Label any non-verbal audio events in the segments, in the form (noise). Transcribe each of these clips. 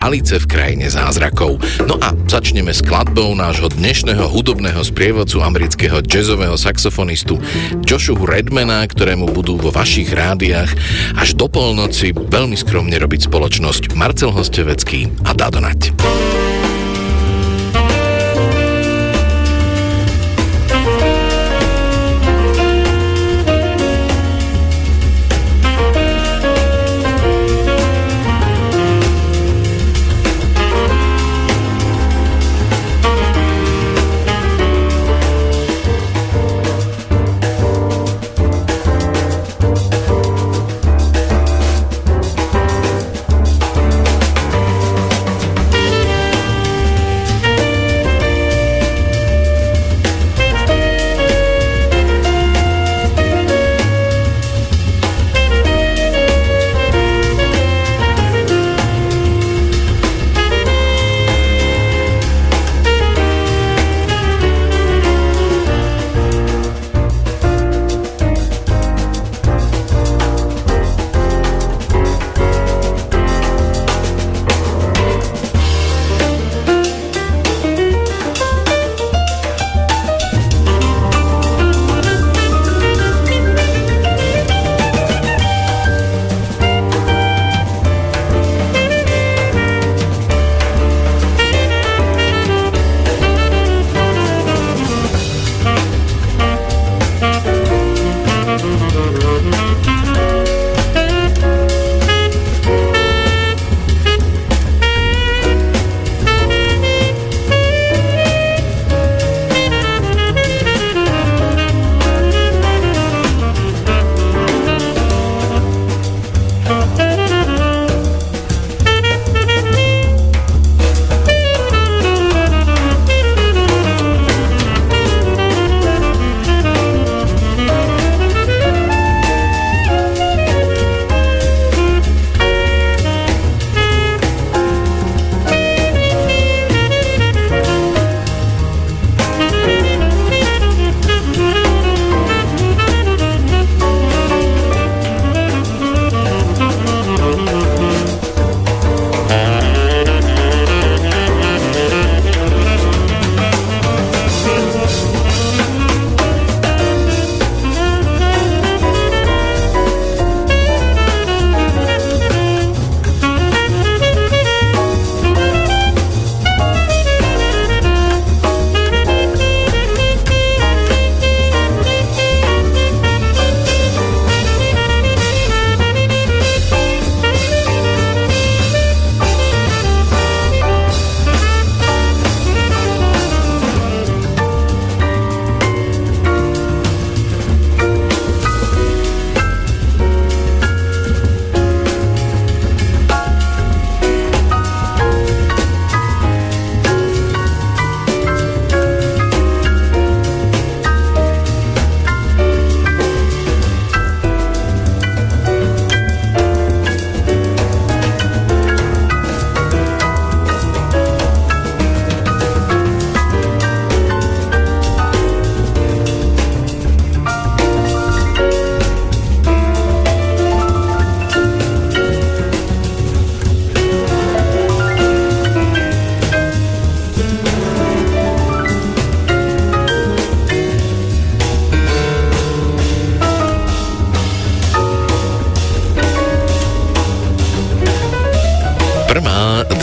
Alice v krajine zázrakov. No a začneme skladbou nášho dnešného hudobného sprievodcu amerického jazzového saxofonistu Joshua Redmana, ktorému budú vo vašich rádiách až do polnoci veľmi skromne robiť spoločnosť Marcel Hostevecký a Dadonať.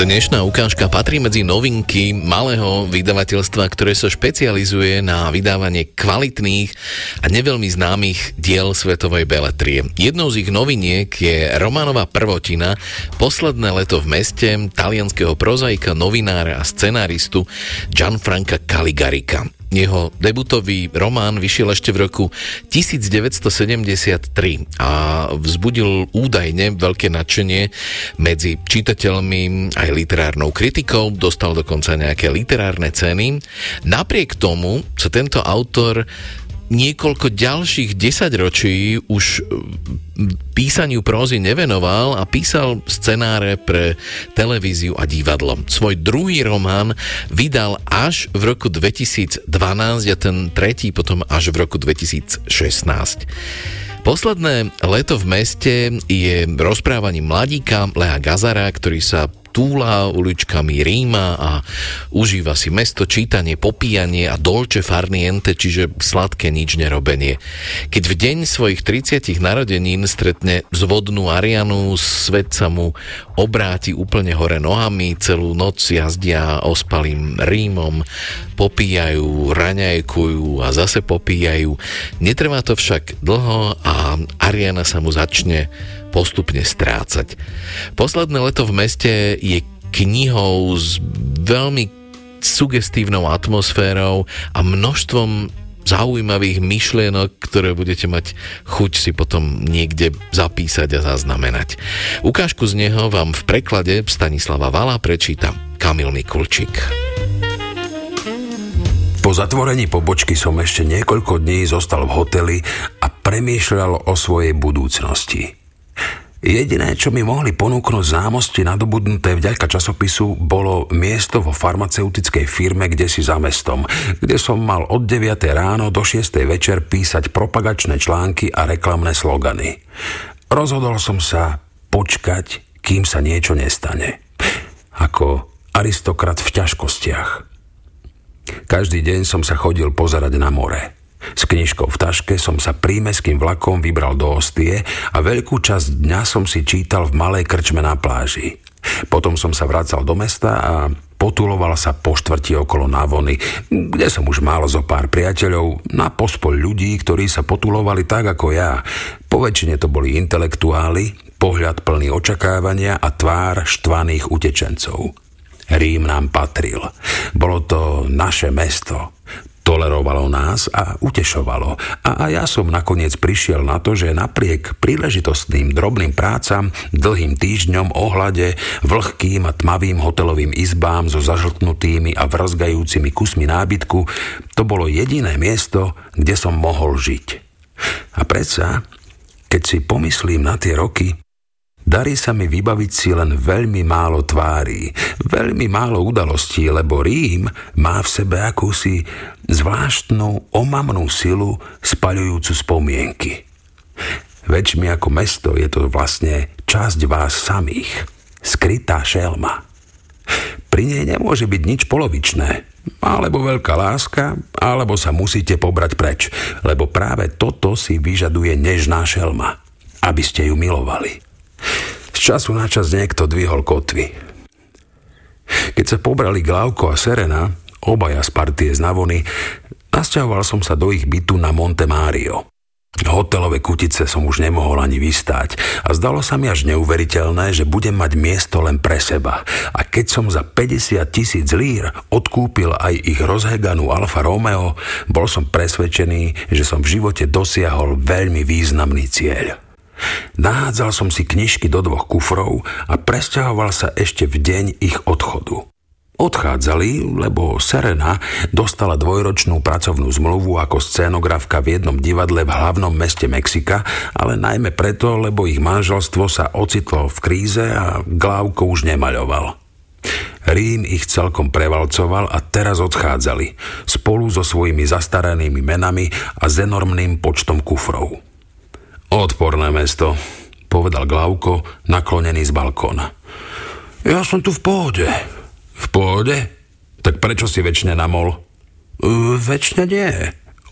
Dnešná ukážka patrí medzi novinky malého vydavateľstva, ktoré sa špecializuje na vydávanie kvalitných a neveľmi známych diel svetovej beletrie. Jednou z ich noviniek je románová prvotina Posledné leto v meste talianského prozaika, novinára a scenáristu Gianfranca Caligarika. Jeho debutový román vyšiel ešte v roku 1973 a vzbudil údajne veľké nadšenie medzi čitateľmi aj literárnou kritikou, dostal dokonca nejaké literárne ceny. Napriek tomu sa tento autor niekoľko ďalších desaťročí už e, písaniu prózy nevenoval a písal scenáre pre televíziu a divadlo. Svoj druhý román vydal až v roku 2012 a ten tretí potom až v roku 2016. Posledné leto v meste je rozprávaním mladíka Lea Gazara, ktorý sa túla uličkami Ríma a užíva si mesto, čítanie, popíjanie a dolce farniente, čiže sladké nič nerobenie. Keď v deň svojich 30 narodenín stretne zvodnú Arianu, svet sa mu obráti úplne hore nohami, celú noc jazdia ospalým Rímom, popíjajú, raňajkujú a zase popíjajú. Netrvá to však dlho a Ariana sa mu začne postupne strácať. Posledné leto v meste je knihou s veľmi sugestívnou atmosférou a množstvom zaujímavých myšlienok, ktoré budete mať chuť si potom niekde zapísať a zaznamenať. Ukážku z neho vám v preklade Stanislava Vala prečíta Kamil Mikulčík. Po zatvorení pobočky som ešte niekoľko dní zostal v hoteli a premýšľal o svojej budúcnosti. Jediné, čo mi mohli ponúknuť zámosti nadobudnuté vďaka časopisu, bolo miesto vo farmaceutickej firme, kde si za mestom, kde som mal od 9. ráno do 6. večer písať propagačné články a reklamné slogany. Rozhodol som sa počkať, kým sa niečo nestane. Ako aristokrat v ťažkostiach. Každý deň som sa chodil pozerať na more. S knižkou v taške som sa prímeským vlakom vybral do Ostie a veľkú časť dňa som si čítal v malej krčme na pláži. Potom som sa vracal do mesta a potuloval sa po štvrti okolo návony, kde som už mal zo pár priateľov, na pospol ľudí, ktorí sa potulovali tak ako ja. Po väčšine to boli intelektuáli, pohľad plný očakávania a tvár štvaných utečencov. Rím nám patril. Bolo to naše mesto tolerovalo nás a utešovalo. A, a ja som nakoniec prišiel na to, že napriek príležitostným drobným prácam, dlhým týždňom, ohľade, vlhkým a tmavým hotelovým izbám so zažltnutými a vrzgajúcimi kusmi nábytku, to bolo jediné miesto, kde som mohol žiť. A predsa, keď si pomyslím na tie roky, Darí sa mi vybaviť si len veľmi málo tvári, veľmi málo udalostí, lebo Rím má v sebe akúsi zvláštnu omamnú silu spaľujúcu spomienky. Väčšmi ako mesto je to vlastne časť vás samých, skrytá šelma. Pri nej nemôže byť nič polovičné, alebo veľká láska, alebo sa musíte pobrať preč, lebo práve toto si vyžaduje nežná šelma, aby ste ju milovali. Z času na čas niekto dvihol kotvy. Keď sa pobrali Glauko a Serena, obaja z partie z Navony, nasťahoval som sa do ich bytu na Monte Mario. Hotelové kutice som už nemohol ani vystáť a zdalo sa mi až neuveriteľné, že budem mať miesto len pre seba. A keď som za 50 tisíc lír odkúpil aj ich rozheganú Alfa Romeo, bol som presvedčený, že som v živote dosiahol veľmi významný cieľ. Nahádzal som si knižky do dvoch kufrov a presťahoval sa ešte v deň ich odchodu. Odchádzali, lebo Serena dostala dvojročnú pracovnú zmluvu ako scénografka v jednom divadle v hlavnom meste Mexika, ale najmä preto, lebo ich manželstvo sa ocitlo v kríze a Glávko už nemaľoval. Rím ich celkom prevalcoval a teraz odchádzali, spolu so svojimi zastaranými menami a s enormným počtom kufrov. Odporné mesto, povedal Glavko, naklonený z balkóna. Ja som tu v pohode. V pohode? Tak prečo si väčšine namol? Väčšine nie,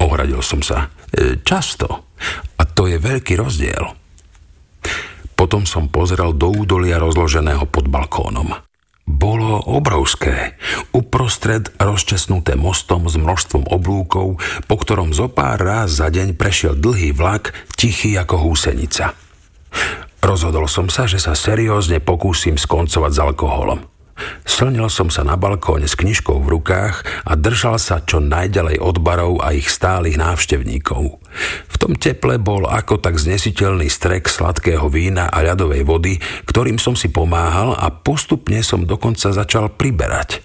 ohradil som sa. E, často. A to je veľký rozdiel. Potom som pozeral do údolia rozloženého pod balkónom bolo obrovské. Uprostred rozčesnuté mostom s množstvom oblúkov, po ktorom zo pár ráz za deň prešiel dlhý vlak, tichý ako húsenica. Rozhodol som sa, že sa seriózne pokúsim skoncovať s alkoholom. Slnil som sa na balkóne s knižkou v rukách a držal sa čo najďalej od barov a ich stálych návštevníkov. V tom teple bol ako tak znesiteľný strek sladkého vína a ľadovej vody, ktorým som si pomáhal a postupne som dokonca začal priberať.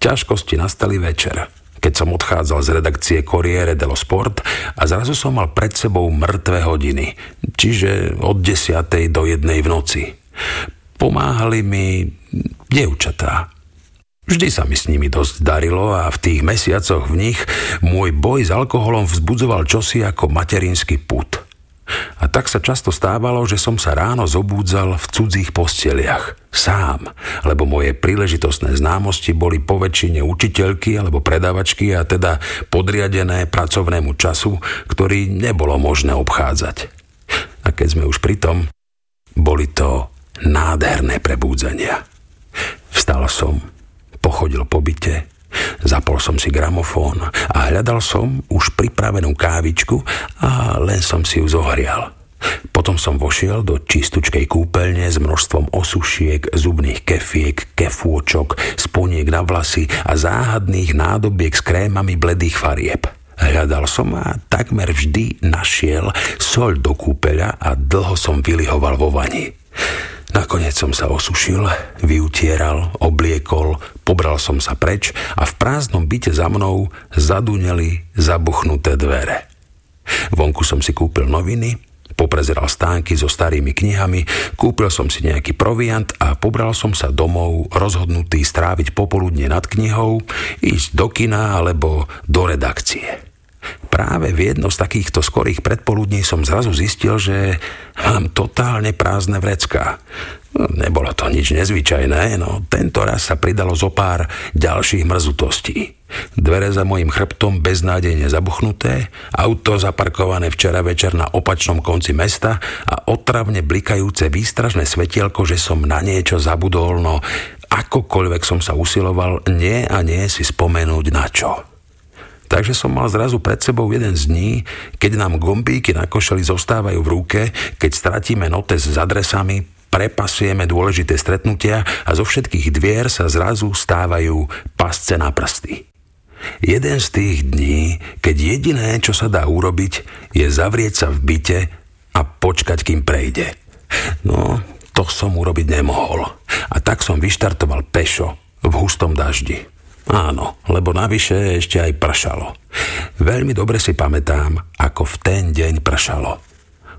Ťažkosti nastali večer keď som odchádzal z redakcie Corriere dello Sport a zrazu som mal pred sebou mŕtve hodiny, čiže od 10. do 1. v noci. Pomáhali mi dievčatá. Vždy sa mi s nimi dosť darilo a v tých mesiacoch v nich môj boj s alkoholom vzbudzoval čosi ako materinský put. A tak sa často stávalo, že som sa ráno zobúdzal v cudzích posteliach. Sám, lebo moje príležitostné známosti boli po väčšine učiteľky alebo predavačky a teda podriadené pracovnému času, ktorý nebolo možné obchádzať. A keď sme už pri tom, boli to nádherné prebúdzania. Vstal som, pochodil po byte, Zapol som si gramofón a hľadal som už pripravenú kávičku a len som si ju zohrial. Potom som vošiel do čistučkej kúpeľne s množstvom osušiek, zubných kefiek, kefôčok, sponiek na vlasy a záhadných nádobiek s krémami bledých farieb. Hľadal som a takmer vždy našiel soľ do kúpeľa a dlho som vylihoval vo vani. Nakoniec som sa osušil, vyutieral, obliekol, pobral som sa preč a v prázdnom byte za mnou zaduneli zabuchnuté dvere. Vonku som si kúpil noviny, poprezeral stánky so starými knihami, kúpil som si nejaký proviant a pobral som sa domov rozhodnutý stráviť popoludne nad knihou, ísť do kina alebo do redakcie. Práve v jedno z takýchto skorých predpoludní som zrazu zistil, že mám totálne prázdne vrecká. No, nebolo to nič nezvyčajné, no tento raz sa pridalo zo pár ďalších mrzutostí. Dvere za mojim chrbtom beznádejne zabuchnuté, auto zaparkované včera večer na opačnom konci mesta a otravne blikajúce výstražné svetielko, že som na niečo zabudol, no akokoľvek som sa usiloval, nie a nie si spomenúť na čo. Takže som mal zrazu pred sebou jeden z dní, keď nám gombíky na košeli zostávajú v ruke, keď stratíme notes s adresami, prepasujeme dôležité stretnutia a zo všetkých dvier sa zrazu stávajú pasce na prsty. Jeden z tých dní, keď jediné, čo sa dá urobiť, je zavrieť sa v byte a počkať, kým prejde. No, to som urobiť nemohol. A tak som vyštartoval pešo v hustom daždi. Áno, lebo navyše ešte aj pršalo. Veľmi dobre si pamätám, ako v ten deň pršalo.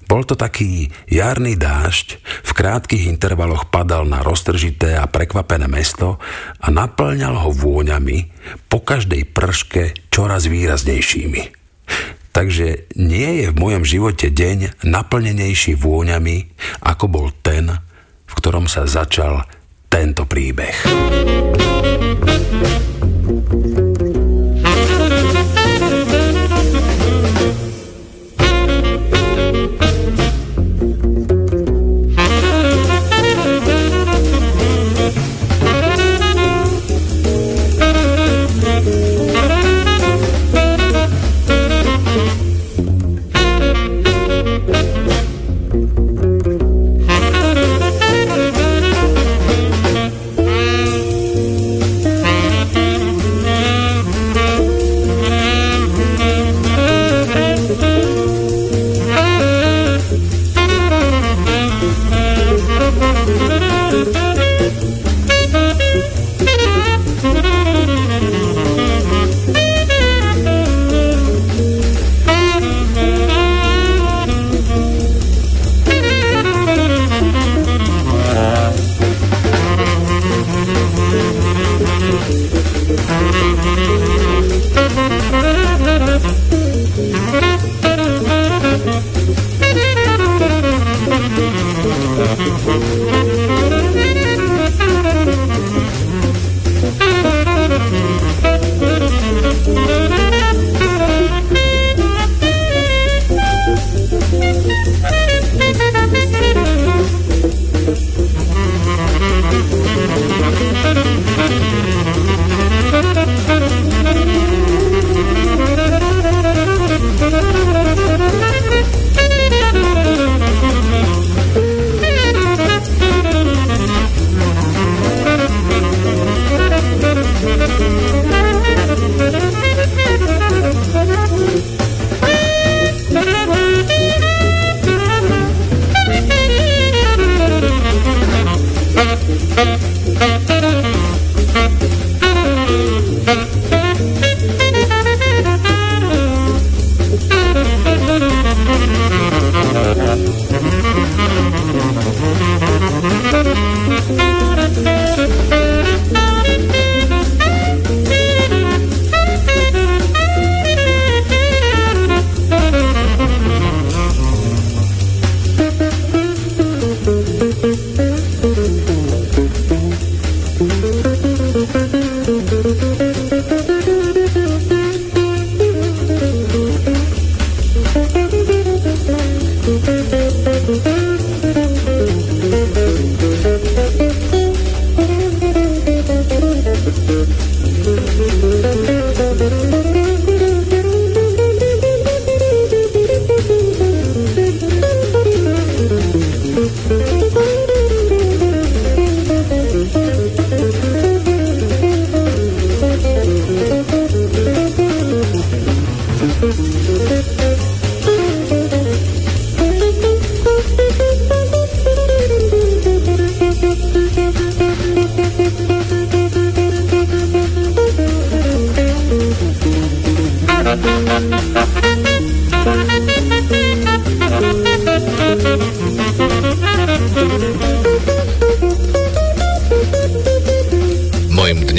Bol to taký jarný dážď, v krátkých intervaloch padal na roztržité a prekvapené mesto a naplňal ho vôňami, po každej prške čoraz výraznejšími. Takže nie je v mojom živote deň naplnenejší vôňami, ako bol ten, v ktorom sa začal tento príbeh.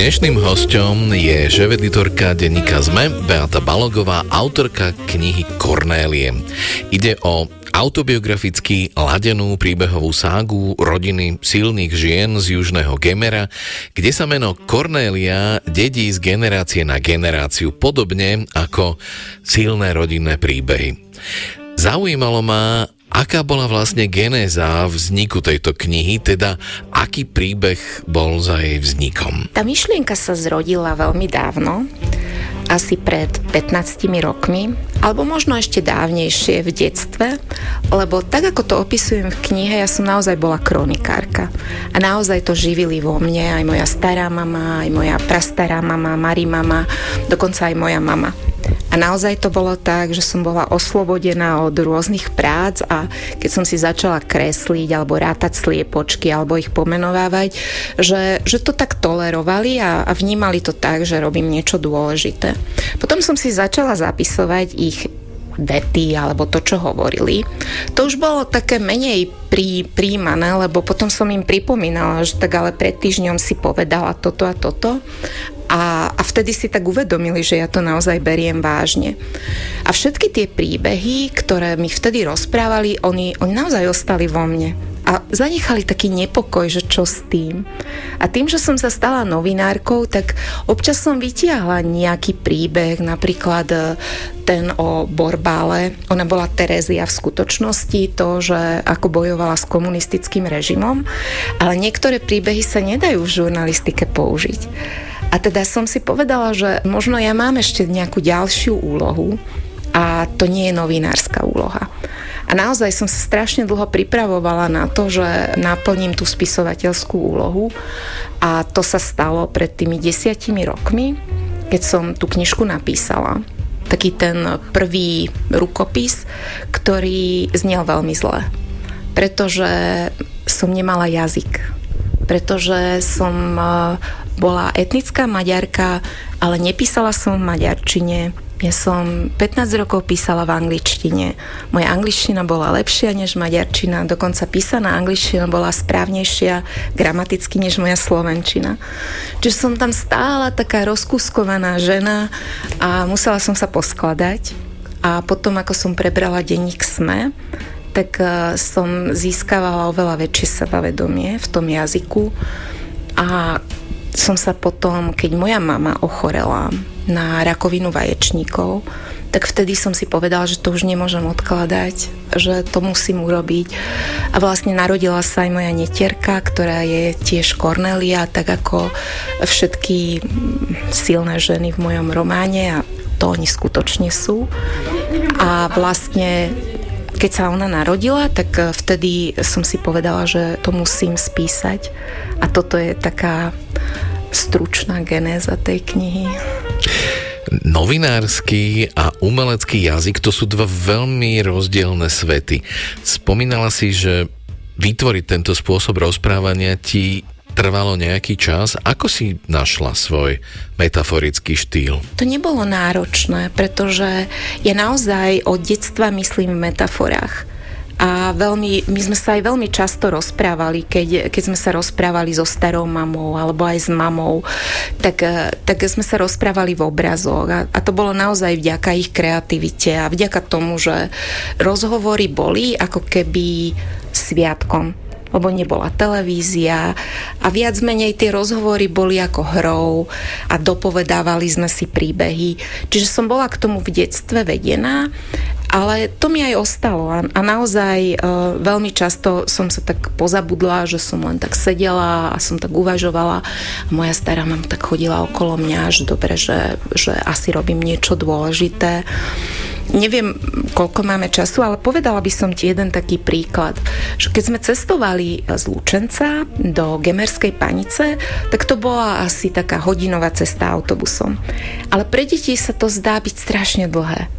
Dnešným hostom je šéf-editorka denníka ZME Beata Balogová, autorka knihy Kornélie. Ide o autobiograficky ladenú príbehovú ságu rodiny silných žien z južného Gemera, kde sa meno Kornélia dedí z generácie na generáciu, podobne ako silné rodinné príbehy. Zaujímalo ma, Aká bola vlastne genéza vzniku tejto knihy, teda aký príbeh bol za jej vznikom? Tá myšlienka sa zrodila veľmi dávno, asi pred 15 rokmi, alebo možno ešte dávnejšie v detstve, lebo tak ako to opisujem v knihe, ja som naozaj bola kronikárka. A naozaj to živili vo mne aj moja stará mama, aj moja prastará mama, Marimama, dokonca aj moja mama. A naozaj to bolo tak, že som bola oslobodená od rôznych prác a keď som si začala kresliť alebo rátať sliepočky alebo ich pomenovávať, že, že to tak tolerovali a, a vnímali to tak, že robím niečo dôležité. Potom som si začala zapisovať ich vety alebo to, čo hovorili. To už bolo také menej prí, príjmané, lebo potom som im pripomínala, že tak ale pred týždňom si povedala toto a toto a, a vtedy si tak uvedomili, že ja to naozaj beriem vážne. A všetky tie príbehy, ktoré mi vtedy rozprávali, oni, oni naozaj ostali vo mne a zanechali taký nepokoj, že čo s tým. A tým, že som sa stala novinárkou, tak občas som vytiahla nejaký príbeh, napríklad e, ten o Borbále. Ona bola Terezia v skutočnosti, to, že ako bojovala s komunistickým režimom, ale niektoré príbehy sa nedajú v žurnalistike použiť. A teda som si povedala, že možno ja mám ešte nejakú ďalšiu úlohu a to nie je novinárska úloha. A naozaj som sa strašne dlho pripravovala na to, že naplním tú spisovateľskú úlohu a to sa stalo pred tými desiatimi rokmi, keď som tú knižku napísala. Taký ten prvý rukopis, ktorý znel veľmi zle. Pretože som nemala jazyk. Pretože som bola etnická maďarka, ale nepísala som v maďarčine, ja som 15 rokov písala v angličtine. Moja angličtina bola lepšia než maďarčina, dokonca písaná angličtina bola správnejšia gramaticky než moja slovenčina. Čiže som tam stála taká rozkuskovaná žena a musela som sa poskladať. A potom, ako som prebrala denník SME, tak e, som získavala oveľa väčšie sebavedomie v tom jazyku a som sa potom, keď moja mama ochorela na rakovinu vaječníkov, tak vtedy som si povedala, že to už nemôžem odkladať, že to musím urobiť. A vlastne narodila sa aj moja netierka, ktorá je tiež Cornelia, tak ako všetky silné ženy v mojom románe a to oni skutočne sú. A vlastne keď sa ona narodila, tak vtedy som si povedala, že to musím spísať. A toto je taká stručná genéza tej knihy. Novinársky a umelecký jazyk to sú dva veľmi rozdielne svety. Spomínala si, že vytvoriť tento spôsob rozprávania ti trvalo nejaký čas. Ako si našla svoj metaforický štýl? To nebolo náročné, pretože ja naozaj od detstva myslím v metaforách a veľmi, my sme sa aj veľmi často rozprávali, keď, keď sme sa rozprávali so starou mamou alebo aj s mamou, tak, tak sme sa rozprávali v obrazoch a, a to bolo naozaj vďaka ich kreativite a vďaka tomu, že rozhovory boli ako keby sviatkom lebo nebola televízia a viac menej tie rozhovory boli ako hrou a dopovedávali sme si príbehy. Čiže som bola k tomu v detstve vedená Ale to mi aj ostalo a, a naozaj uh, veľmi často som sa tak pozabudla, že som len tak sedela a som tak uvažovala a moja stará mama tak chodila okolo mňa, že dobre, že, že asi robím niečo dôležité. Neviem, koľko máme času, ale povedala by som ti jeden taký príklad, že keď sme cestovali z Lučenca do Gemerskej panice, tak to bola asi taká hodinová cesta autobusom. Ale pre deti sa to zdá byť strašne dlhé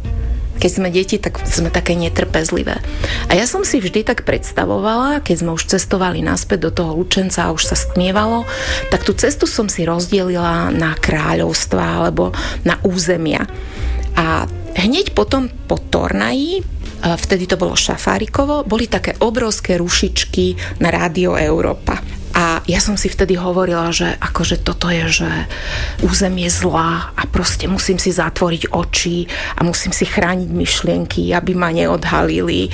keď sme deti, tak sme také netrpezlivé. A ja som si vždy tak predstavovala, keď sme už cestovali naspäť do toho Lučenca a už sa stmievalo, tak tú cestu som si rozdelila na kráľovstva alebo na územia. A hneď potom po Tornaji, vtedy to bolo Šafárikovo, boli také obrovské rušičky na Rádio Európa. A ja som si vtedy hovorila, že akože toto je, že územie zla a proste musím si zatvoriť oči a musím si chrániť myšlienky, aby ma neodhalili.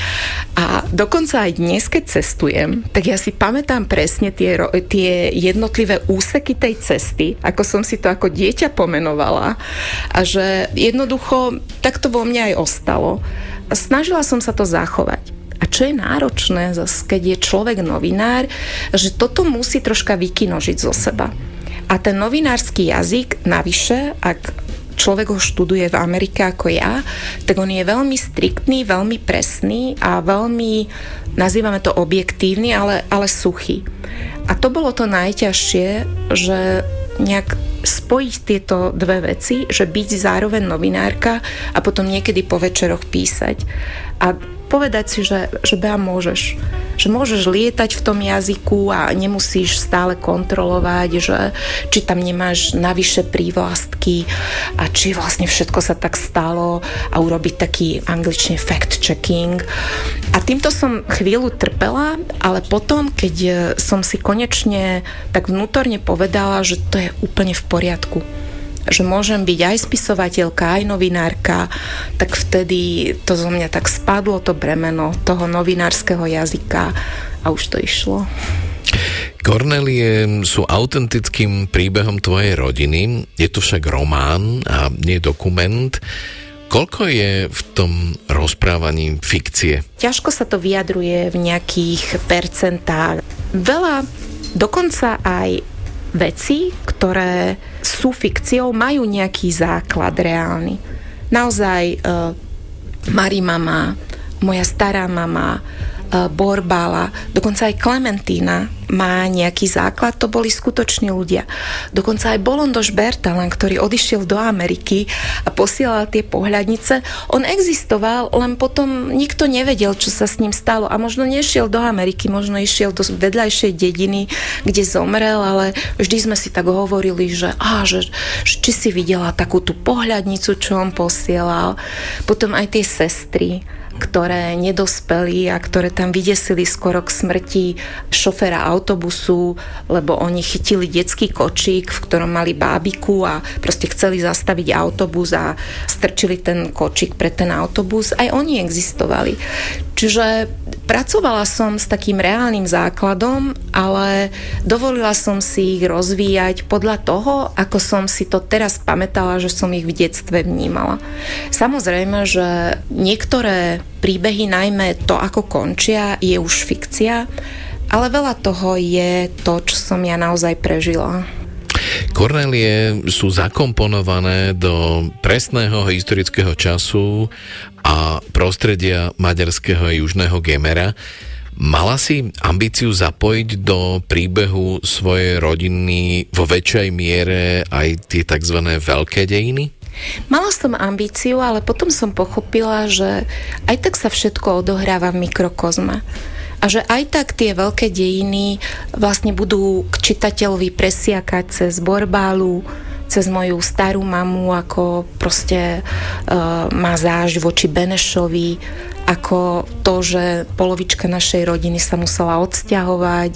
A dokonca aj dnes, keď cestujem, tak ja si pamätám presne tie, tie jednotlivé úseky tej cesty, ako som si to ako dieťa pomenovala a že jednoducho tak to vo mne aj ostalo. Snažila som sa to zachovať. A čo je náročné, zase, keď je človek novinár, že toto musí troška vykinožiť zo seba. A ten novinársky jazyk, navyše, ak človek ho študuje v Amerike ako ja, tak on je veľmi striktný, veľmi presný a veľmi, nazývame to objektívny, ale, ale suchý. A to bolo to najťažšie, že nejak spojiť tieto dve veci, že byť zároveň novinárka a potom niekedy po večeroch písať. A povedať si, že, že Bea môžeš. Že môžeš lietať v tom jazyku a nemusíš stále kontrolovať, že či tam nemáš navyše prívlastky a či vlastne všetko sa tak stalo a urobiť taký anglične fact-checking. A týmto som chvíľu trpela, ale potom, keď som si konečne tak vnútorne povedala, že to je úplne v poriadku že môžem byť aj spisovateľka, aj novinárka, tak vtedy to zo mňa tak spadlo to bremeno toho novinárskeho jazyka a už to išlo. Kornelie sú autentickým príbehom tvojej rodiny, je to však román a nie dokument. Koľko je v tom rozprávaní fikcie? Ťažko sa to vyjadruje v nejakých percentách. Veľa, dokonca aj veci, ktoré sú fikciou, majú nejaký základ reálny. Naozaj e, Marimama, moja stará mama, Borbala, dokonca aj Klementína má nejaký základ, to boli skutoční ľudia. Dokonca aj Bolondoš Bertalan, ktorý odišiel do Ameriky a posielal tie pohľadnice, on existoval, len potom nikto nevedel, čo sa s ním stalo a možno nešiel do Ameriky, možno išiel do vedľajšej dediny, kde zomrel, ale vždy sme si tak hovorili, že, á, že či si videla takú tú pohľadnicu, čo on posielal. Potom aj tie sestry ktoré nedospeli a ktoré tam vydesili skoro k smrti šoféra autobusu, lebo oni chytili detský kočík, v ktorom mali bábiku a proste chceli zastaviť autobus a strčili ten kočík pre ten autobus. Aj oni existovali. Čiže pracovala som s takým reálnym základom, ale dovolila som si ich rozvíjať podľa toho, ako som si to teraz pamätala, že som ich v detstve vnímala. Samozrejme, že niektoré príbehy, najmä to, ako končia, je už fikcia, ale veľa toho je to, čo som ja naozaj prežila. Kornelie sú zakomponované do presného historického času a prostredia maďarského a južného Gemera. Mala si ambíciu zapojiť do príbehu svojej rodiny vo väčšej miere aj tie tzv. veľké dejiny? Mala som ambíciu, ale potom som pochopila, že aj tak sa všetko odohráva v mikrokozme a že aj tak tie veľké dejiny vlastne budú k čitateľovi presiakať cez Borbálu, cez moju starú mamu, ako proste uh, má záž voči Benešovi, ako to, že polovička našej rodiny sa musela odsťahovať.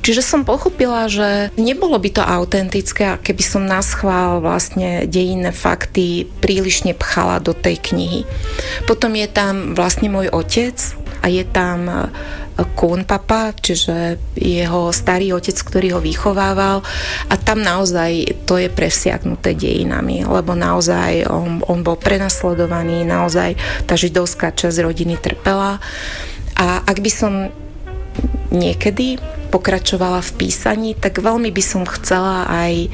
Čiže som pochopila, že nebolo by to autentické, keby som schvál vlastne dejinné fakty prílišne pchala do tej knihy. Potom je tam vlastne môj otec, a je tam Kun papa, čiže jeho starý otec, ktorý ho vychovával. A tam naozaj to je presiaknuté dejinami, lebo naozaj on, on bol prenasledovaný, naozaj tá židovská časť rodiny trpela. A ak by som niekedy pokračovala v písaní, tak veľmi by som chcela aj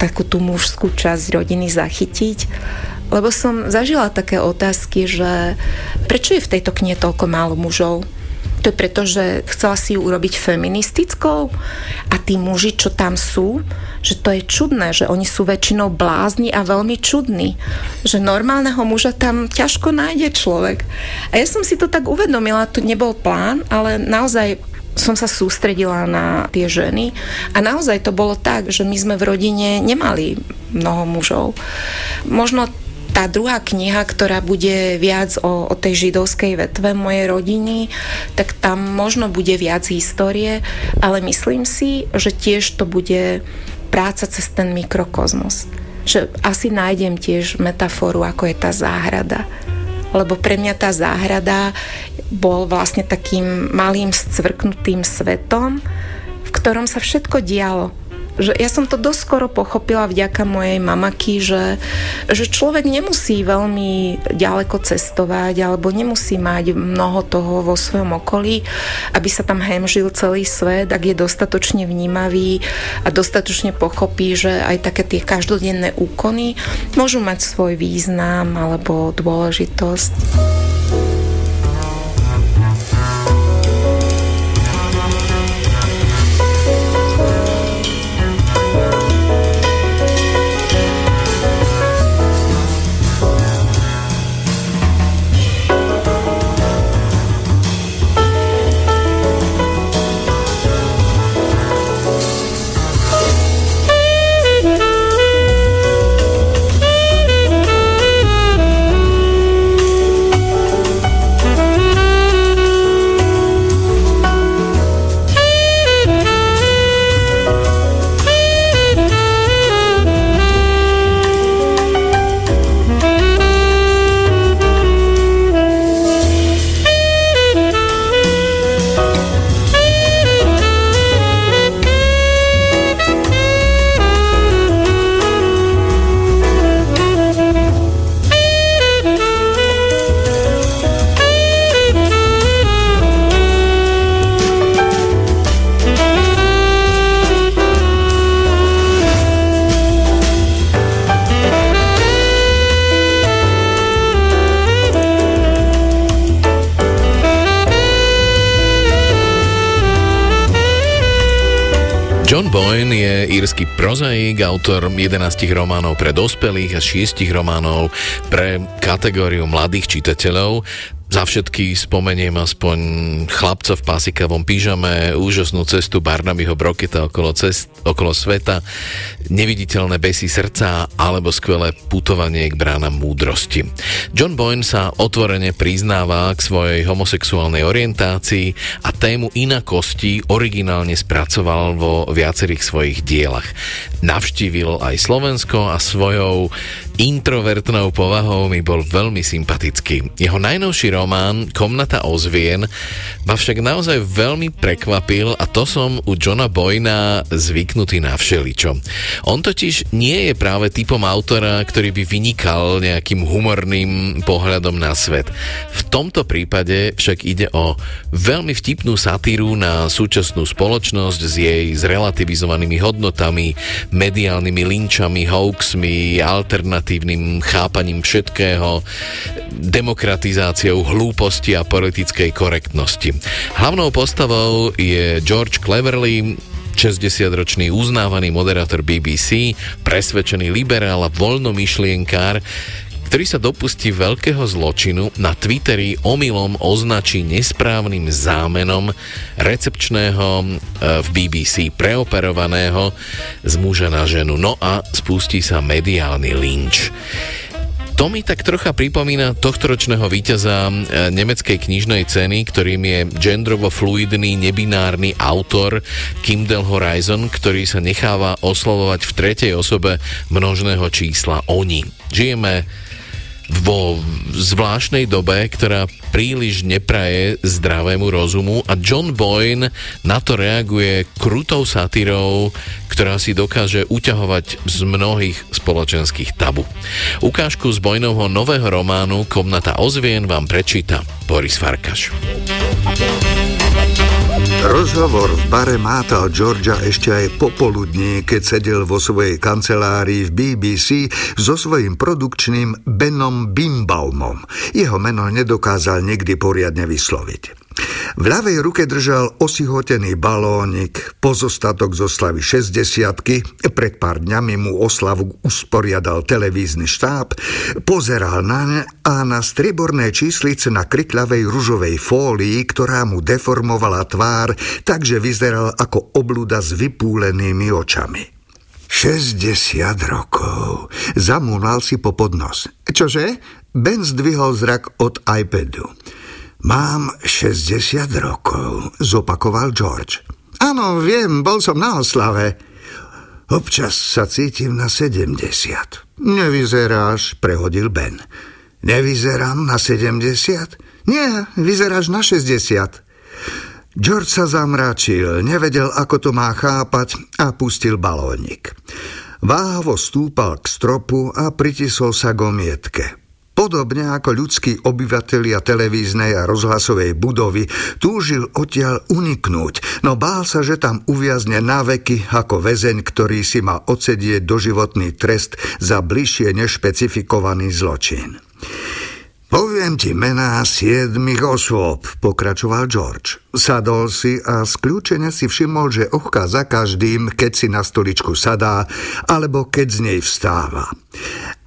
takú tú mužskú časť rodiny zachytiť, lebo som zažila také otázky, že prečo je v tejto knihe toľko málo mužov? To je preto, že chcela si ju urobiť feministickou a tí muži, čo tam sú, že to je čudné, že oni sú väčšinou blázni a veľmi čudní. Že normálneho muža tam ťažko nájde človek. A ja som si to tak uvedomila, to nebol plán, ale naozaj som sa sústredila na tie ženy a naozaj to bolo tak, že my sme v rodine nemali mnoho mužov. Možno tá druhá kniha, ktorá bude viac o, o tej židovskej vetve mojej rodiny, tak tam možno bude viac histórie, ale myslím si, že tiež to bude práca cez ten mikrokozmos. Že asi nájdem tiež metaforu, ako je tá záhrada. Lebo pre mňa tá záhrada bol vlastne takým malým scvrknutým svetom, v ktorom sa všetko dialo že ja som to doskoro pochopila vďaka mojej mamaky, že, že človek nemusí veľmi ďaleko cestovať alebo nemusí mať mnoho toho vo svojom okolí, aby sa tam hemžil celý svet, ak je dostatočne vnímavý a dostatočne pochopí, že aj také tie každodenné úkony môžu mať svoj význam alebo dôležitosť. Prozaik, autor 11 románov pre dospelých a 6 románov pre kategóriu mladých čitateľov. Za všetky spomeniem aspoň chlapca v pásikavom pyžame, úžasnú cestu Barnabyho Broketa okolo, cest, okolo sveta, neviditeľné besy srdca alebo skvelé putovanie k bránam múdrosti. John Boyne sa otvorene priznáva k svojej homosexuálnej orientácii a tému inakosti originálne spracoval vo viacerých svojich dielach. Navštívil aj Slovensko a svojou introvertnou povahou mi bol veľmi sympatický. Jeho najnovší román Komnata ozvien ma však naozaj veľmi prekvapil a to som u Johna Boyna zvyknutý na všeličo. On totiž nie je práve typom autora, ktorý by vynikal nejakým humorným pohľadom na svet. V tomto prípade však ide o veľmi vtipnú satíru na súčasnú spoločnosť s jej zrelativizovanými hodnotami, mediálnymi linčami, hoaxmi, alternatívnymi konzervatívnym chápaním všetkého, demokratizáciou hlúposti a politickej korektnosti. Hlavnou postavou je George Cleverly, 60-ročný uznávaný moderátor BBC, presvedčený liberál a voľnomyšlienkár, ktorý sa dopustí veľkého zločinu, na Twitteri omylom označí nesprávnym zámenom recepčného e, v BBC preoperovaného z muža na ženu. No a spustí sa mediálny lynč. To mi tak trocha pripomína tohtoročného víťaza e, nemeckej knižnej ceny, ktorým je gendrovo fluidný nebinárny autor Kindle Horizon, ktorý sa necháva oslovovať v tretej osobe množného čísla oni. Žijeme vo zvláštnej dobe, ktorá príliš nepraje zdravému rozumu a John Boyne na to reaguje krutou satírou, ktorá si dokáže uťahovať z mnohých spoločenských tabu. Ukážku z Boynovho nového románu Komnata ozvien vám prečíta Boris Farkaš. Rozhovor v bare mátal Georgia ešte aj popoludní, keď sedel vo svojej kancelárii v BBC so svojím produkčným Benom Bimbaumom. Jeho meno nedokázal nikdy poriadne vysloviť. V ľavej ruke držal osihotený balónik, pozostatok zo slavy 60 Pred pár dňami mu oslavu usporiadal televízny štáb, pozeral naň a na striborné číslice na krikľavej ružovej fólii, ktorá mu deformovala tvár, takže vyzeral ako obluda s vypúlenými očami. 60 rokov. Zamúnal si po podnos. Čože? Ben zdvihol zrak od iPadu. Mám 60 rokov, zopakoval George. Áno, viem, bol som na oslave. Občas sa cítim na 70. Nevyzeráš, prehodil Ben. Nevyzerám na 70? Nie, vyzeráš na 60. George sa zamračil, nevedel, ako to má chápať a pustil balónik. Váhavo stúpal k stropu a pritisol sa k omietke. Podobne ako ľudskí obyvatelia televíznej a rozhlasovej budovy túžil odtiaľ uniknúť, no bál sa, že tam uviazne na veky ako väzeň, ktorý si má odsedieť doživotný trest za bližšie nešpecifikovaný zločin. Poviem ti mená siedmých osôb, pokračoval George. Sadol si a skľúčene si všimol, že ochká za každým, keď si na stoličku sadá, alebo keď z nej vstáva.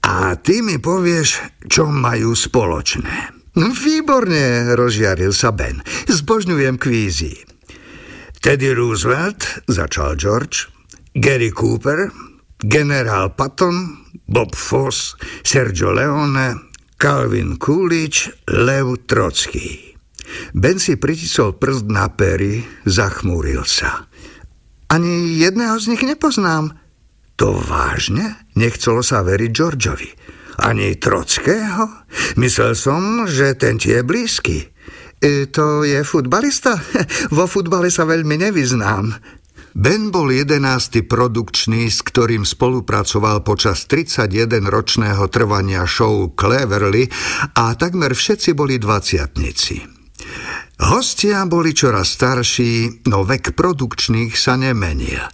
A ty mi povieš, čo majú spoločné. Výborne, rozžiaril sa Ben. Zbožňujem kvízy. Teddy Roosevelt, začal George, Gary Cooper, generál Patton, Bob Foss, Sergio Leone, Calvin Coolidge, Lev Trocký. Ben si pritisol prst na pery, zachmúril sa. Ani jedného z nich nepoznám, to vážne? Nechcelo sa veriť Georgeovi. Ani Trockého? Myslel som, že ten ti je blízky. E, to je futbalista? (laughs) Vo futbale sa veľmi nevyznám. Ben bol jedenácty produkčný, s ktorým spolupracoval počas 31-ročného trvania show Cleverly a takmer všetci boli dvaciatnici. Hostia boli čoraz starší, no vek produkčných sa nemenil. E,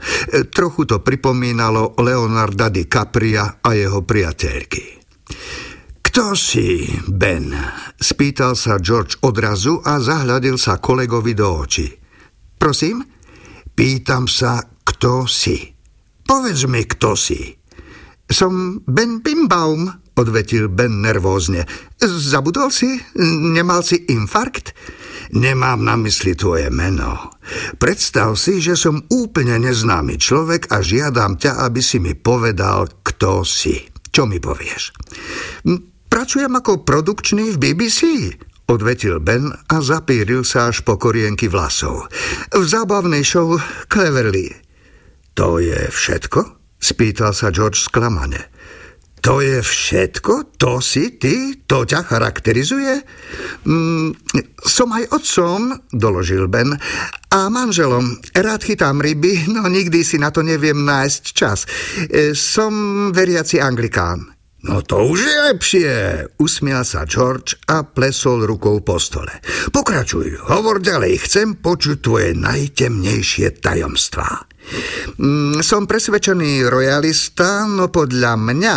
trochu to pripomínalo Leonarda DiCapria a jeho priateľky. Kto si, Ben? Spýtal sa George odrazu a zahľadil sa kolegovi do očí. Prosím? Pýtam sa, kto si. Povedz mi, kto si. Som Ben Bimbaum, odvetil Ben nervózne. Zabudol si? Nemal si infarkt? Nemám na mysli tvoje meno. Predstav si, že som úplne neznámy človek a žiadam ťa, aby si mi povedal, kto si. Čo mi povieš? Pracujem ako produkčný v BBC, odvetil Ben a zapíril sa až po korienky vlasov. V zábavnej show Cleverly. To je všetko? Spýtal sa George sklamane. To je všetko? To si ty? To ťa charakterizuje? Mm, som aj otcom, doložil Ben, a manželom. Rád chytám ryby, no nikdy si na to neviem nájsť čas. E, som veriaci anglikán. No to už je lepšie, usmial sa George a plesol rukou po stole. Pokračuj, hovor ďalej, chcem počuť tvoje najtemnejšie tajomstvá. Mm, som presvedčený royalista, no podľa mňa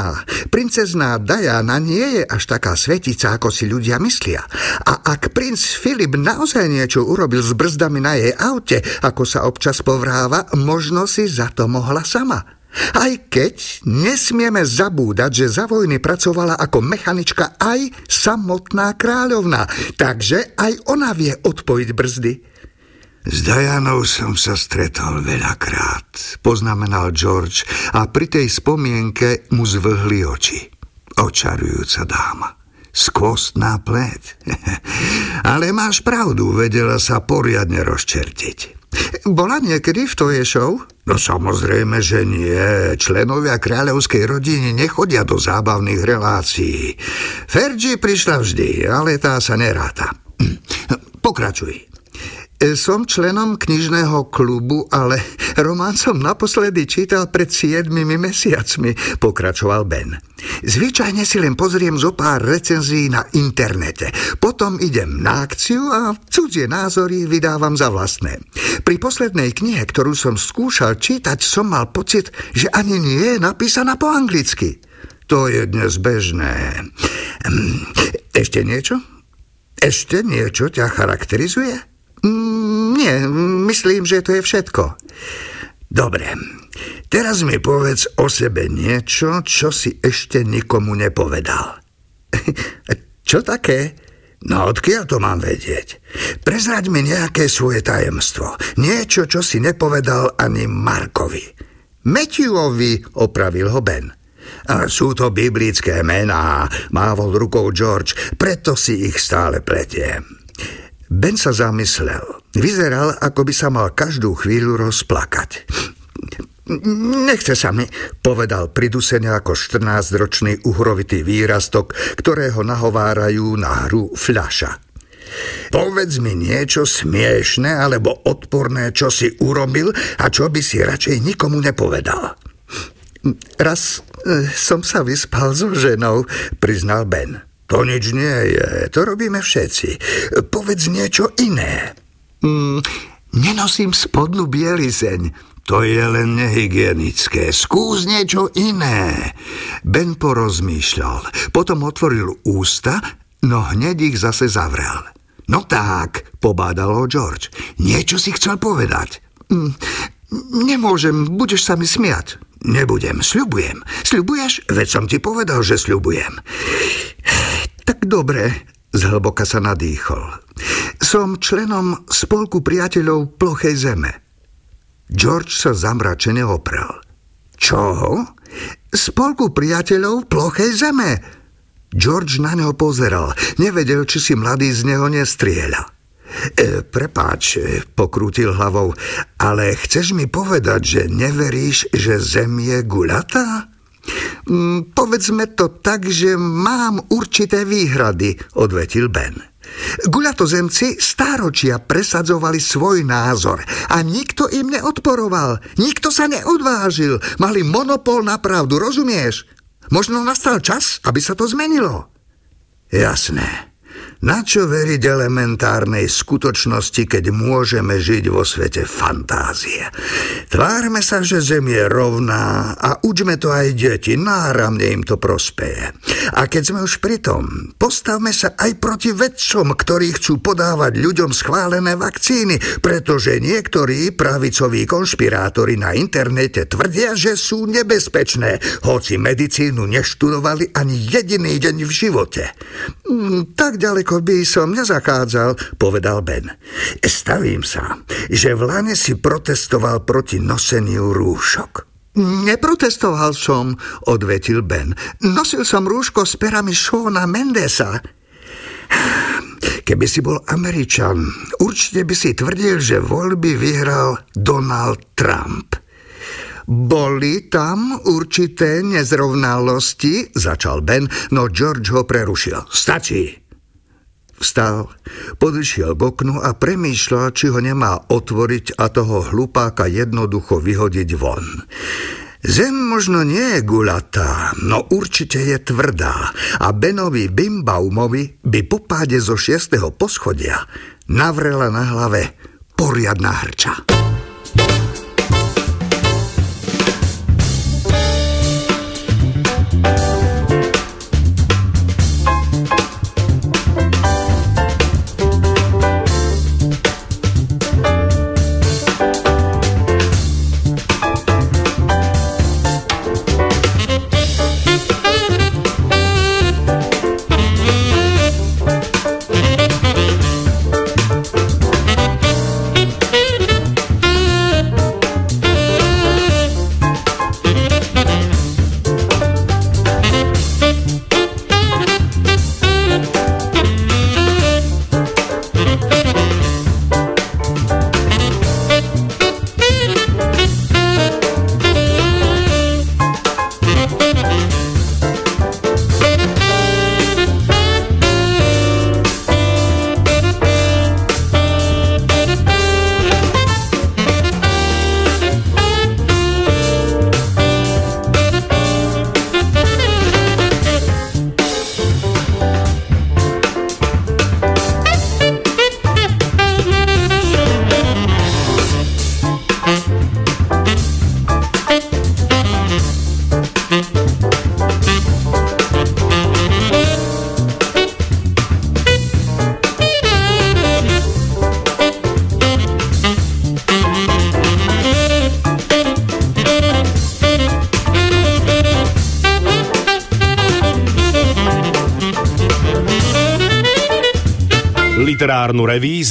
princezná Diana nie je až taká svetica, ako si ľudia myslia. A ak princ Filip naozaj niečo urobil s brzdami na jej aute, ako sa občas povráva, možno si za to mohla sama. Aj keď nesmieme zabúdať, že za vojny pracovala ako mechanička aj samotná kráľovna, takže aj ona vie odpojiť brzdy. S Dajanou som sa stretol veľakrát, poznamenal George a pri tej spomienke mu zvhli oči. Očarujúca dáma. Skvostná pleť. (laughs) Ale máš pravdu, vedela sa poriadne rozčertiť. Bola niekedy v je show? No samozrejme, že nie. Členovia kráľovskej rodiny nechodia do zábavných relácií. Fergie prišla vždy, ale tá sa neráta. (clears throat) Pokračuj. Som členom knižného klubu, ale román som naposledy čítal pred 7 mesiacmi, pokračoval Ben. Zvyčajne si len pozriem zo pár recenzií na internete. Potom idem na akciu a cudzie názory vydávam za vlastné. Pri poslednej knihe, ktorú som skúšal čítať, som mal pocit, že ani nie je napísaná po anglicky. To je dnes bežné. Hm, ešte niečo? Ešte niečo ťa charakterizuje? Mm, nie, myslím, že to je všetko. Dobre, teraz mi povedz o sebe niečo, čo si ešte nikomu nepovedal. (laughs) čo také? No odkiaľ to mám vedieť? Prezraď mi nejaké svoje tajemstvo. Niečo, čo si nepovedal ani Markovi. Matthewovi opravil ho Ben. A sú to biblické mená, mávol rukou George, preto si ich stále pletiem. Ben sa zamyslel. Vyzeral, ako by sa mal každú chvíľu rozplakať. Nechce sa mi, povedal pridusene ako 14-ročný uhrovitý výrastok, ktorého nahovárajú na hru fľaša. Povedz mi niečo smiešné alebo odporné, čo si urobil a čo by si radšej nikomu nepovedal. Raz e, som sa vyspal so ženou, priznal Ben. To nič nie je, to robíme všetci. Povedz niečo iné. Mm, nenosím spodnú bielizeň. To je len nehygienické. Skús niečo iné. Ben porozmýšľal. Potom otvoril ústa, no hneď ich zase zavrel. No tak, pobádal ho George. Niečo si chcel povedať. Mm, nemôžem, budeš sa mi smiať. Nebudem, sľubujem. Sľubuješ? Veď som ti povedal, že sľubujem. Tak dobre, zhlboka sa nadýchol. Som členom spolku priateľov plochej zeme. George sa zamračene oprel. Čo? Spolku priateľov plochej zeme? George na neho pozeral. Nevedel, či si mladý z neho nestrieľa. E, prepáč, pokrútil hlavou, ale chceš mi povedať, že neveríš, že zem je guľatá? Mm, povedzme to tak, že mám určité výhrady, odvetil Ben. Guľatozemci stáročia presadzovali svoj názor a nikto im neodporoval, nikto sa neodvážil, mali monopol na pravdu, rozumieš? Možno nastal čas, aby sa to zmenilo. Jasné. Na čo veriť elementárnej skutočnosti, keď môžeme žiť vo svete fantázie? Tvárme sa, že Zem je rovná a učme to aj deti, náramne im to prospeje. A keď sme už pri tom, postavme sa aj proti vedcom, ktorí chcú podávať ľuďom schválené vakcíny, pretože niektorí pravicoví konšpirátori na internete tvrdia, že sú nebezpečné, hoci medicínu neštudovali ani jediný deň v živote. Mm, tak ďaleko ďaleko by som nezachádzal, povedal Ben. Stavím sa, že v Lane si protestoval proti noseniu rúšok. Neprotestoval som, odvetil Ben. Nosil som rúško s perami Shona Mendesa. Keby si bol Američan, určite by si tvrdil, že voľby vyhral Donald Trump. Boli tam určité nezrovnalosti, začal Ben, no George ho prerušil. Stačí. Vstal, podišiel k oknu a premýšľal, či ho nemá otvoriť a toho hlupáka jednoducho vyhodiť von. Zem možno nie je gulatá, no určite je tvrdá a Benovi Bimbaumovi by po páde zo šiestého poschodia navrela na hlave poriadna hrča.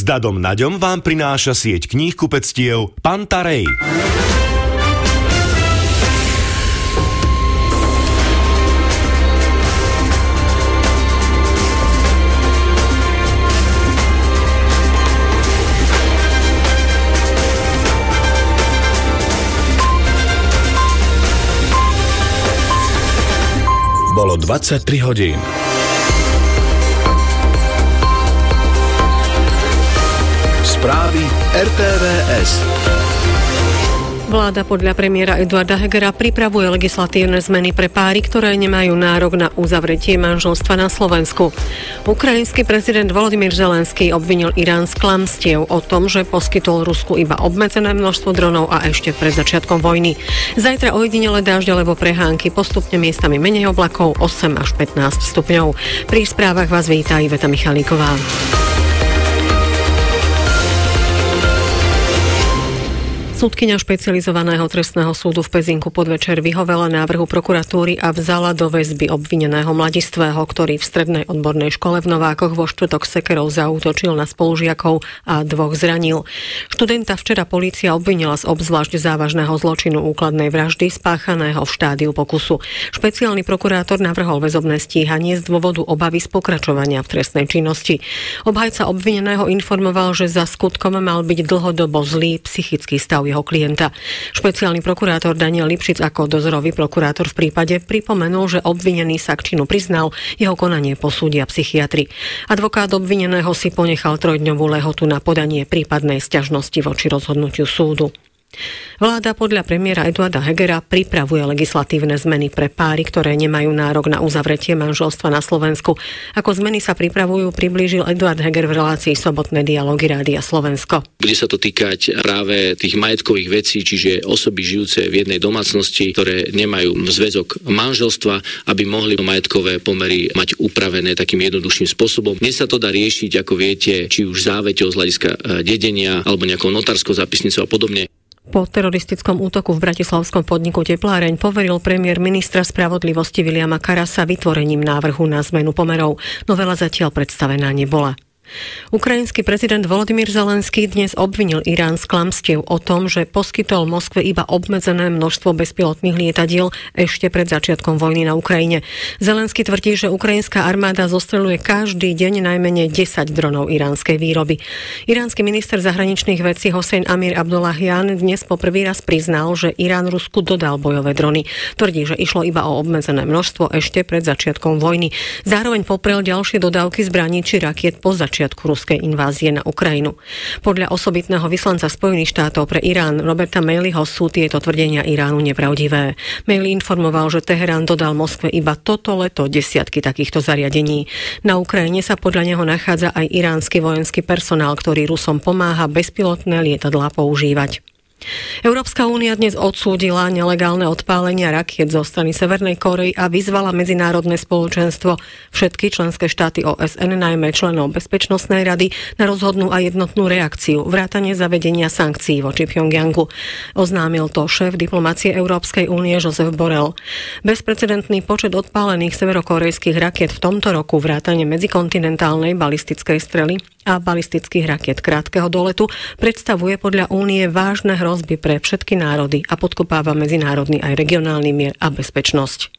Dadom Naďom vám prináša sieť kníh kupectiev Pantarej. Bolo 23 hodín. Správy RTVS. Vláda podľa premiéra Eduarda Hegera pripravuje legislatívne zmeny pre páry, ktoré nemajú nárok na uzavretie manželstva na Slovensku. Ukrajinský prezident Volodymyr Zelenský obvinil Irán z klamstiev o tom, že poskytol Rusku iba obmedzené množstvo dronov a ešte pred začiatkom vojny. Zajtra ojedinele dážď alebo prehánky, postupne miestami menej oblakov 8 až 15 stupňov. Pri správach vás víta Iveta Michalíková. Súdkyňa špecializovaného trestného súdu v Pezinku podvečer vyhovela návrhu prokuratúry a vzala do väzby obvineného mladistvého, ktorý v strednej odbornej škole v Novákoch vo štvrtok sekerov zautočil na spolužiakov a dvoch zranil. Študenta včera polícia obvinila z obzvlášť závažného zločinu úkladnej vraždy spáchaného v štádiu pokusu. Špeciálny prokurátor navrhol väzobné stíhanie z dôvodu obavy z pokračovania v trestnej činnosti. Obhajca obvineného informoval, že za skutkom mal byť dlhodobo zlý psychický stav jeho klienta. Špeciálny prokurátor Daniel Lipšic ako dozorový prokurátor v prípade pripomenul, že obvinený sa k činu priznal, jeho konanie posúdia psychiatri. Advokát obvineného si ponechal trojdňovú lehotu na podanie prípadnej sťažnosti voči rozhodnutiu súdu. Vláda podľa premiéra Eduarda Hegera pripravuje legislatívne zmeny pre páry, ktoré nemajú nárok na uzavretie manželstva na Slovensku. Ako zmeny sa pripravujú, priblížil Eduard Heger v relácii Sobotné dialógy Rádia Slovensko. Bude sa to týkať práve tých majetkových vecí, čiže osoby žijúce v jednej domácnosti, ktoré nemajú zväzok manželstva, aby mohli majetkové pomery mať upravené takým jednoduchším spôsobom. Dnes sa to dá riešiť, ako viete, či už záveťou z hľadiska eh, dedenia alebo nejakou notárskou zapisnicou a podobne. Po teroristickom útoku v bratislavskom podniku Tepláreň poveril premiér ministra spravodlivosti Viliama Karasa vytvorením návrhu na zmenu pomerov. Novela zatiaľ predstavená nebola. Ukrajinský prezident Volodymyr Zelenský dnes obvinil Irán z klamstiev o tom, že poskytol Moskve iba obmedzené množstvo bezpilotných lietadiel ešte pred začiatkom vojny na Ukrajine. Zelenský tvrdí, že ukrajinská armáda zostreluje každý deň najmenej 10 dronov iránskej výroby. Iránsky minister zahraničných vecí Hossein Amir Abdullahian dnes poprvý raz priznal, že Irán Rusku dodal bojové drony. Tvrdí, že išlo iba o obmedzené množstvo ešte pred začiatkom vojny. Zároveň poprel ďalšie dodávky zbraní či rakiet po začiatku začiatku ruskej invázie na Ukrajinu. Podľa osobitného vyslanca Spojených štátov pre Irán Roberta Maileyho sú tieto tvrdenia Iránu nepravdivé. Mailey informoval, že Teherán dodal Moskve iba toto leto desiatky takýchto zariadení. Na Ukrajine sa podľa neho nachádza aj iránsky vojenský personál, ktorý Rusom pomáha bezpilotné lietadlá používať. Európska únia dnes odsúdila nelegálne odpálenia rakiet zo strany Severnej Korei a vyzvala medzinárodné spoločenstvo všetky členské štáty OSN, najmä členov Bezpečnostnej rady, na rozhodnú a jednotnú reakciu, vrátane zavedenia sankcií voči Pyongyangu. Oznámil to šéf diplomácie Európskej únie Josef Borel. Bezprecedentný počet odpálených severokorejských rakiet v tomto roku vrátane medzikontinentálnej balistickej strely a balistických raket krátkeho doletu predstavuje podľa únie vážne hrozby pre všetky národy a podkopáva medzinárodný aj regionálny mier a bezpečnosť.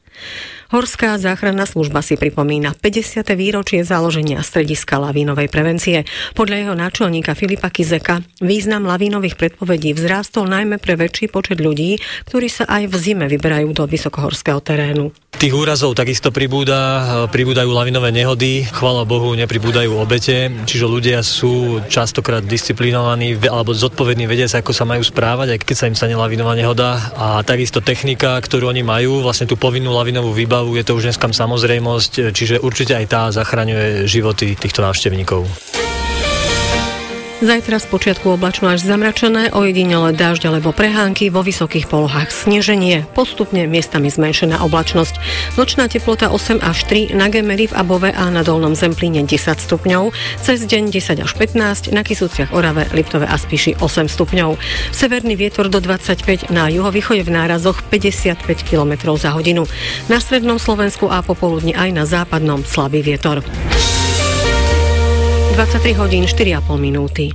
Horská záchranná služba si pripomína 50. výročie založenia strediska lavínovej prevencie. Podľa jeho náčelníka Filipa Kizeka význam lavínových predpovedí vzrástol najmä pre väčší počet ľudí, ktorí sa aj v zime vyberajú do vysokohorského terénu. Tých úrazov takisto pribúda, pribúdajú lavinové nehody, chvala Bohu, nepribúdajú obete, čiže ľudia sú častokrát disciplinovaní alebo zodpovední vedia sa, ako sa majú správať, aj keď sa im stane lavinová nehoda. A takisto technika, ktorú oni majú, vlastne tú povinnú lavinovú výbavu zábavu, je to už dneska samozrejmosť, čiže určite aj tá zachraňuje životy týchto návštevníkov. Zajtra z počiatku oblačno až zamračené, ojedinele dážď alebo prehánky, vo vysokých polohách sneženie, postupne miestami zmenšená oblačnosť. Nočná teplota 8 až 3, na Gemery v Above a na Dolnom Zemplíne 10 stupňov, cez deň 10 až 15, na Kisuciach Orave, Liptove a Spiši 8 stupňov. Severný vietor do 25, na juhovýchode v nárazoch 55 km za hodinu. Na strednom Slovensku a popoludne aj na západnom slabý vietor. 23 hodín 4,5 minúty.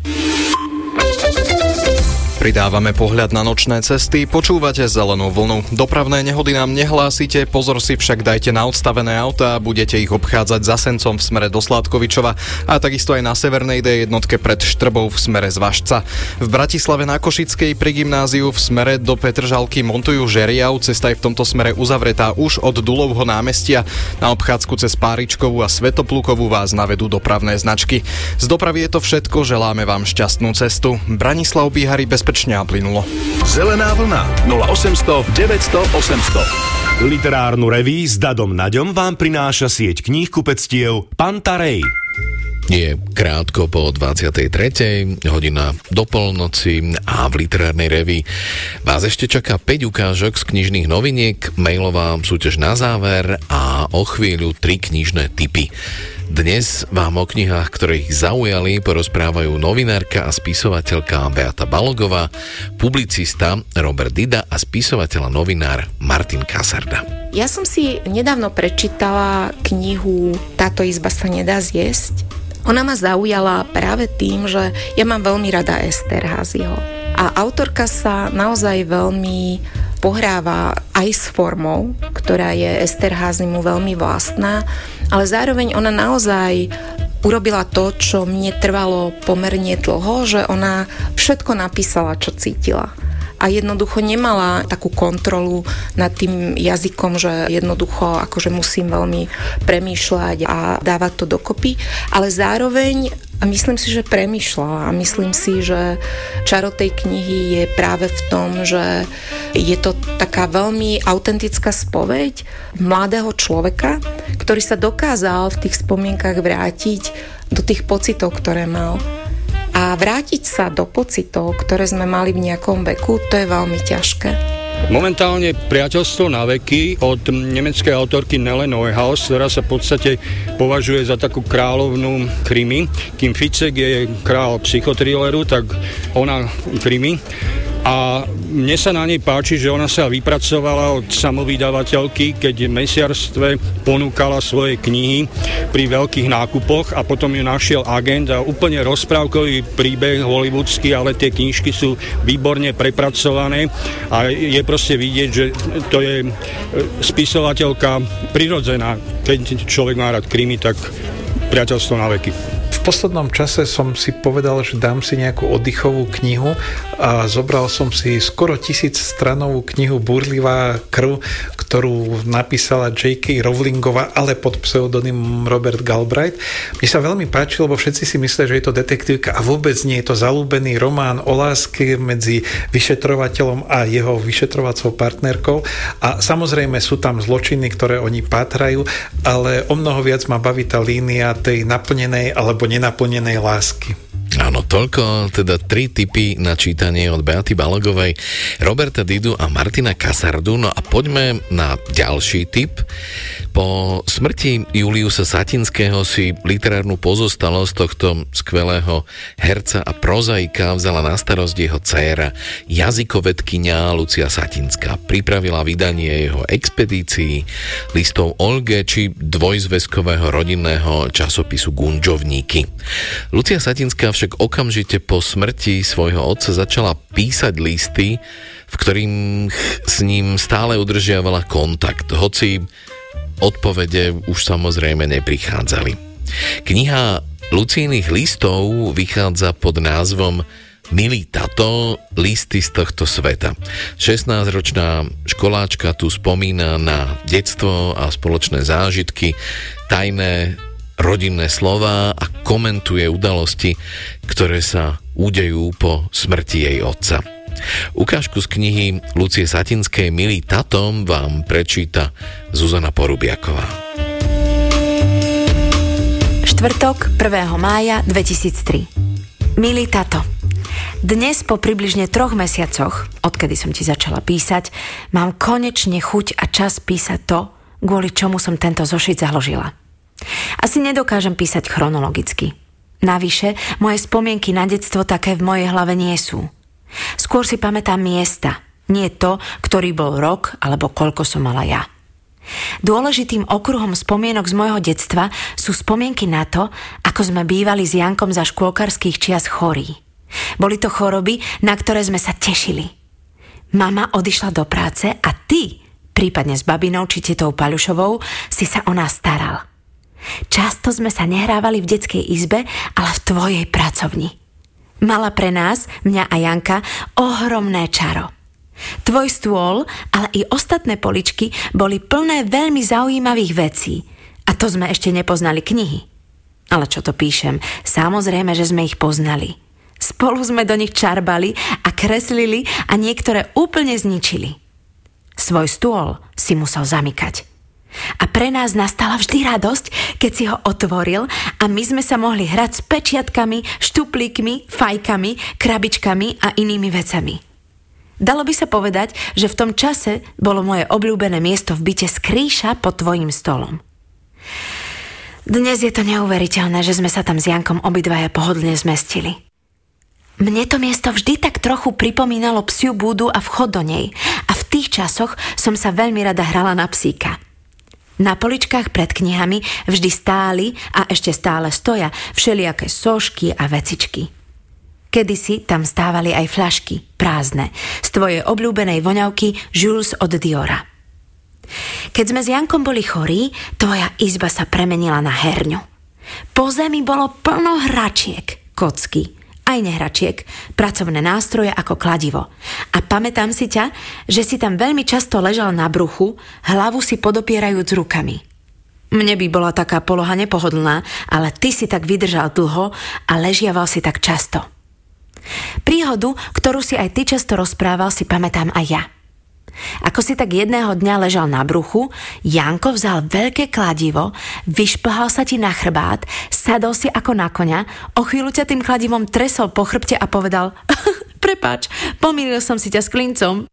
Pridávame pohľad na nočné cesty, počúvate zelenú vlnu. Dopravné nehody nám nehlásite, pozor si však dajte na odstavené auta a budete ich obchádzať za Sencom v smere do Sládkovičova a takisto aj na severnej D jednotke pred Štrbou v smere z Vašca. V Bratislave na Košickej pri gymnáziu v smere do Petržalky montujú Žeriav, cesta je v tomto smere uzavretá už od Dulovho námestia. Na obchádzku cez Páričkovú a Svetoplukovú vás navedú dopravné značky. Z dopravy je to všetko, želáme vám šťastnú cestu. Branislav Bihari bezpečný bezpečne a plynulo. Zelená vlna 0800 900 800 Literárnu reví s Dadom Naďom vám prináša sieť kníh kupectiev Pantarej. Je krátko po 23. hodina do polnoci a v literárnej revi vás ešte čaká 5 ukážok z knižných noviniek, mailová súťaž na záver a o chvíľu 3 knižné typy. Dnes vám o knihách, ktoré ich zaujali, porozprávajú novinárka a spisovateľka Beata Balogová, publicista Robert Dida a spisovateľ a novinár Martin Kasarda. Ja som si nedávno prečítala knihu Táto izba sa nedá zjesť. Ona ma zaujala práve tým, že ja mám veľmi rada Ester Haziho. A autorka sa naozaj veľmi pohráva aj s formou, ktorá je Esterházimu veľmi vlastná, ale zároveň ona naozaj urobila to, čo mne trvalo pomerne dlho, že ona všetko napísala, čo cítila a jednoducho nemala takú kontrolu nad tým jazykom, že jednoducho akože musím veľmi premýšľať a dávať to dokopy, ale zároveň a myslím si, že premyšľala a myslím si, že čaro tej knihy je práve v tom, že je to taká veľmi autentická spoveď mladého človeka, ktorý sa dokázal v tých spomienkach vrátiť do tých pocitov, ktoré mal. A vrátiť sa do pocitov, ktoré sme mali v nejakom veku, to je veľmi ťažké. Momentálne priateľstvo na veky od nemeckej autorky Nele Neuhaus, ktorá sa v podstate považuje za takú kráľovnú krimi. Kým Ficek je král psychotrilleru, tak ona krimi. A mne sa na nej páči, že ona sa vypracovala od samovydavateľky, keď v mesiarstve ponúkala svoje knihy pri veľkých nákupoch a potom ju našiel agent a úplne rozprávkový príbeh hollywoodsky, ale tie knižky sú výborne prepracované a je proste vidieť, že to je e, spisovateľka prirodzená. Keď človek má rád krimi, tak priateľstvo na veky poslednom čase som si povedal, že dám si nejakú oddychovú knihu a zobral som si skoro tisíc stranovú knihu Burlivá krv, ktorú napísala J.K. Rowlingová, ale pod pseudonymom Robert Galbraith. Mne sa veľmi páči, lebo všetci si myslia, že je to detektívka a vôbec nie je to zalúbený román o láske medzi vyšetrovateľom a jeho vyšetrovacou partnerkou a samozrejme sú tam zločiny, ktoré oni pátrajú, ale o mnoho viac ma baví tá línia tej naplnenej alebo nenaplnenej lásky. Áno, toľko, teda tri typy na čítanie od Beaty Balogovej, Roberta Didu a Martina Kasardu. No a poďme na ďalší typ. Po smrti Juliusa Satinského si literárnu pozostalosť tohto skvelého herca a prozaika vzala na starosť jeho dcéra, jazykovedkynia Lucia Satinská. Pripravila vydanie jeho expedícií, listov Olge či dvojzväzkového rodinného časopisu Gunžovníky. Lucia Satinská však okamžite po smrti svojho otca začala písať listy, v ktorým s ním stále udržiavala kontakt, hoci odpovede už samozrejme neprichádzali. Kniha Lucínych listov vychádza pod názvom Milý tato, listy z tohto sveta. 16-ročná školáčka tu spomína na detstvo a spoločné zážitky, tajné rodinné slova a komentuje udalosti, ktoré sa udejú po smrti jej otca. Ukážku z knihy Lucie Satinskej Milý tatom vám prečíta Zuzana Porubiaková. Štvrtok 1. mája 2003 Milý tato, dnes po približne troch mesiacoch, odkedy som ti začala písať, mám konečne chuť a čas písať to, kvôli čomu som tento zošit založila. Asi nedokážem písať chronologicky. Navyše, moje spomienky na detstvo také v mojej hlave nie sú. Skôr si pamätám miesta, nie to, ktorý bol rok alebo koľko som mala ja. Dôležitým okruhom spomienok z môjho detstva sú spomienky na to, ako sme bývali s Jankom za škôlkarských čias chorí. Boli to choroby, na ktoré sme sa tešili. Mama odišla do práce a ty, prípadne s babinou či tetou Paľušovou, si sa o nás staral. Často sme sa nehrávali v detskej izbe, ale v tvojej pracovni. Mala pre nás, mňa a Janka, ohromné čaro. Tvoj stôl, ale i ostatné poličky boli plné veľmi zaujímavých vecí. A to sme ešte nepoznali knihy. Ale čo to píšem, samozrejme, že sme ich poznali. Spolu sme do nich čarbali a kreslili a niektoré úplne zničili. Svoj stôl si musel zamykať. A pre nás nastala vždy radosť, keď si ho otvoril a my sme sa mohli hrať s pečiatkami, štuplíkmi, fajkami, krabičkami a inými vecami. Dalo by sa povedať, že v tom čase bolo moje obľúbené miesto v byte skrýša pod tvojim stolom. Dnes je to neuveriteľné, že sme sa tam s Jankom obidvaja pohodlne zmestili. Mne to miesto vždy tak trochu pripomínalo psiu búdu a vchod do nej a v tých časoch som sa veľmi rada hrala na psíka. Na poličkách pred knihami vždy stáli a ešte stále stoja všelijaké sošky a vecičky. Kedysi tam stávali aj flašky, prázdne, z tvojej obľúbenej voňavky Jules od Diora. Keď sme s Jankom boli chorí, tvoja izba sa premenila na herňu. Po zemi bolo plno hračiek, kocky, aj nehračiek, pracovné nástroje ako kladivo. A pamätám si ťa, že si tam veľmi často ležal na bruchu, hlavu si podopierajúc rukami. Mne by bola taká poloha nepohodlná, ale ty si tak vydržal dlho a ležiaval si tak často. Príhodu, ktorú si aj ty často rozprával, si pamätám aj ja. Ako si tak jedného dňa ležal na bruchu, Janko vzal veľké kladivo, vyšplhal sa ti na chrbát, sadol si ako na koňa, o chvíľu ťa tým kladivom tresol po chrbte a povedal (laughs) Prepač, pomýlil som si ťa s klincom.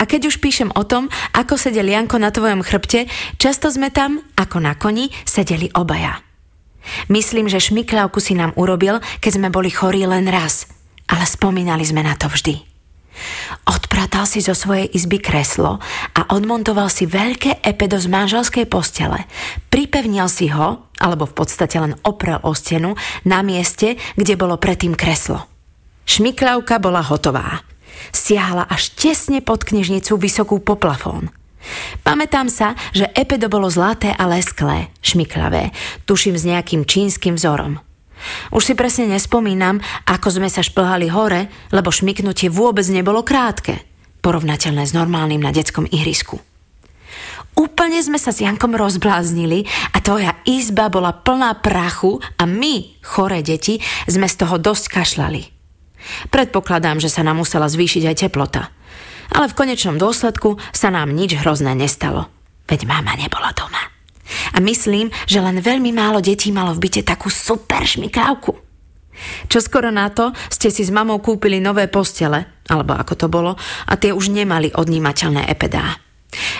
A keď už píšem o tom, ako sedel Janko na tvojom chrbte, často sme tam, ako na koni, sedeli obaja. Myslím, že šmikľavku si nám urobil, keď sme boli chorí len raz – ale spomínali sme na to vždy. Odpratal si zo svojej izby kreslo a odmontoval si veľké epedo z manželskej postele. Pripevnil si ho, alebo v podstate len oprel o stenu, na mieste, kde bolo predtým kreslo. Šmikľavka bola hotová. Siahla až tesne pod knižnicu vysokú poplafón. Pamätám sa, že epedo bolo zlaté a lesklé, šmiklavé, tuším s nejakým čínskym vzorom. Už si presne nespomínam, ako sme sa šplhali hore, lebo šmiknutie vôbec nebolo krátke, porovnateľné s normálnym na detskom ihrisku. Úplne sme sa s Jankom rozbláznili a tvoja izba bola plná prachu a my, choré deti, sme z toho dosť kašľali. Predpokladám, že sa nám musela zvýšiť aj teplota. Ale v konečnom dôsledku sa nám nič hrozné nestalo. Veď mama nebola doma. A myslím, že len veľmi málo detí malo v byte takú super šmikávku. Čo skoro na to ste si s mamou kúpili nové postele, alebo ako to bolo, a tie už nemali odnímateľné epedá.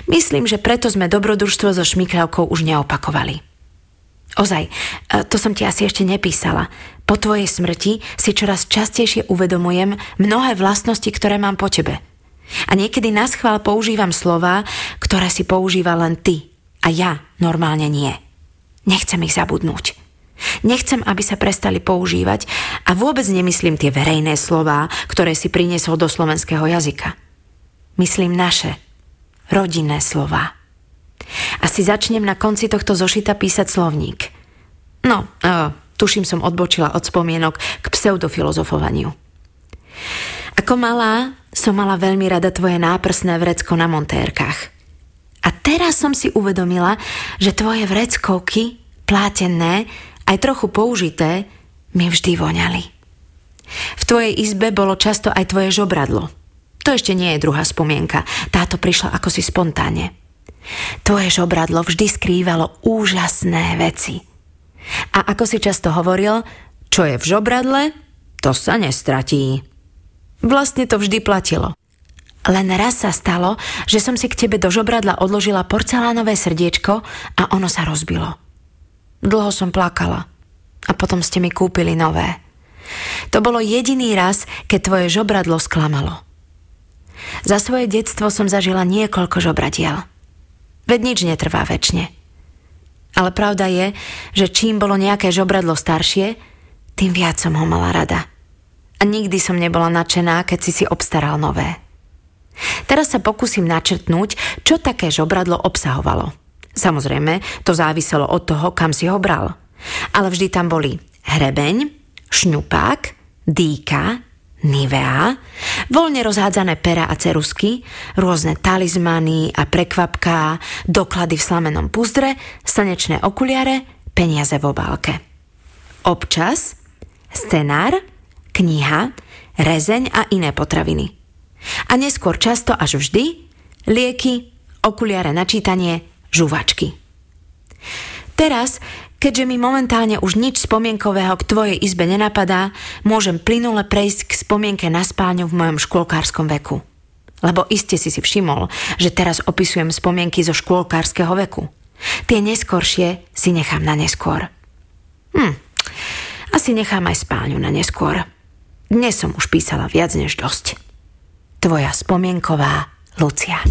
Myslím, že preto sme dobrodružstvo so šmikľavkou už neopakovali. Ozaj, e, to som ti asi ešte nepísala. Po tvojej smrti si čoraz častejšie uvedomujem mnohé vlastnosti, ktoré mám po tebe. A niekedy na schvál používam slova, ktoré si používa len ty, a ja normálne nie. Nechcem ich zabudnúť. Nechcem, aby sa prestali používať a vôbec nemyslím tie verejné slová, ktoré si priniesol do slovenského jazyka. Myslím naše, rodinné slová. Asi začnem na konci tohto zošita písať slovník. No, uh, tuším som odbočila od spomienok k pseudofilozofovaniu. Ako malá som mala veľmi rada tvoje náprsné vrecko na montérkach. A teraz som si uvedomila, že tvoje vreckovky, plátené, aj trochu použité, mi vždy voňali. V tvojej izbe bolo často aj tvoje žobradlo. To ešte nie je druhá spomienka, táto prišla ako si spontánne. Tvoje žobradlo vždy skrývalo úžasné veci. A ako si často hovoril, čo je v žobradle, to sa nestratí. Vlastne to vždy platilo. Len raz sa stalo, že som si k tebe do žobradla odložila porcelánové srdiečko a ono sa rozbilo. Dlho som plakala a potom ste mi kúpili nové. To bolo jediný raz, keď tvoje žobradlo sklamalo. Za svoje detstvo som zažila niekoľko žobradiel. Veď nič netrvá väčšine. Ale pravda je, že čím bolo nejaké žobradlo staršie, tým viac som ho mala rada. A nikdy som nebola nadšená, keď si si obstaral nové. Teraz sa pokúsim načrtnúť, čo také žobradlo obsahovalo. Samozrejme, to záviselo od toho, kam si ho bral. Ale vždy tam boli hrebeň, šňupák, dýka, Nivea, voľne rozhádzané pera a cerusky, rôzne talizmany a prekvapká, doklady v slamenom puzdre, slnečné okuliare, peniaze v obálke. Občas scenár, kniha, rezeň a iné potraviny. A neskôr často až vždy lieky, okuliare na čítanie, žuvačky. Teraz Keďže mi momentálne už nič spomienkového k tvojej izbe nenapadá, môžem plynule prejsť k spomienke na spálňu v mojom škôlkárskom veku. Lebo iste si si všimol, že teraz opisujem spomienky zo škôlkárskeho veku. Tie neskoršie si nechám na neskôr. Hm, asi nechám aj spálňu na neskôr. Dnes som už písala viac než dosť. Tvoja spomienková Lucia.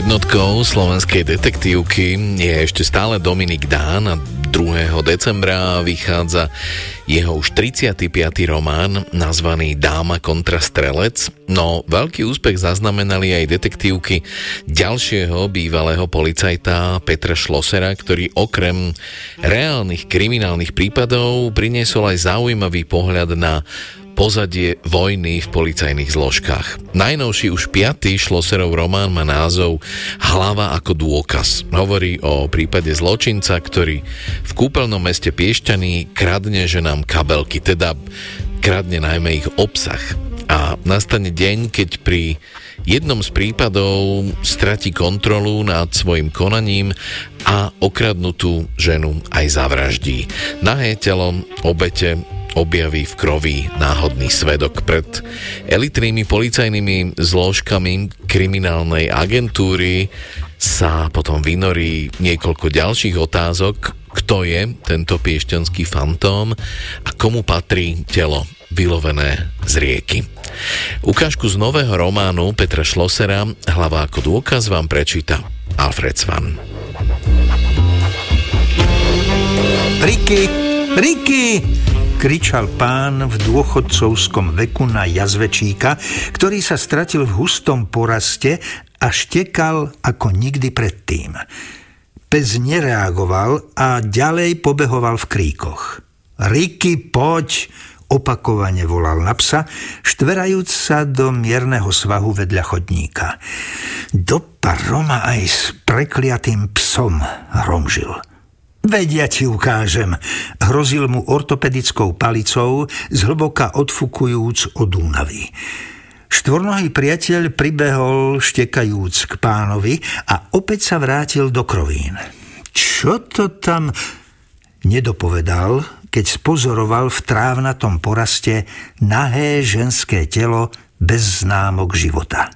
Jednotkou slovenskej detektívky je ešte stále Dominik Dán a 2. decembra vychádza jeho už 35. román nazvaný Dáma kontra strelec, no veľký úspech zaznamenali aj detektívky ďalšieho bývalého policajta Petra Šlosera, ktorý okrem reálnych kriminálnych prípadov priniesol aj zaujímavý pohľad na pozadie vojny v policajných zložkách. Najnovší už piatý Šloserov román má názov Hlava ako dôkaz. Hovorí o prípade zločinca, ktorý v kúpeľnom meste Piešťany kradne ženám kabelky, teda kradne najmä ich obsah. A nastane deň, keď pri jednom z prípadov stratí kontrolu nad svojim konaním a okradnutú ženu aj zavraždí. Nahé telo obete objaví v krovi náhodný svedok pred elitnými policajnými zložkami kriminálnej agentúry sa potom vynorí niekoľko ďalších otázok, kto je tento piešťanský fantóm a komu patrí telo vylovené z rieky. Ukážku z nového románu Petra Šlosera Hlava ako dôkaz vám prečíta Alfred Svan. Riky, Riky, kričal pán v dôchodcovskom veku na jazvečíka, ktorý sa stratil v hustom poraste a štekal ako nikdy predtým. Pes nereagoval a ďalej pobehoval v kríkoch. Riky, poď! Opakovane volal na psa, štverajúc sa do mierneho svahu vedľa chodníka. Do Roma aj s prekliatým psom hromžil. Vedia ti ukážem, hrozil mu ortopedickou palicou, zhlboka odfukujúc od únavy. Štvornohý priateľ pribehol štekajúc k pánovi a opäť sa vrátil do krovín. Čo to tam nedopovedal, keď spozoroval v trávnatom poraste nahé ženské telo bez známok života.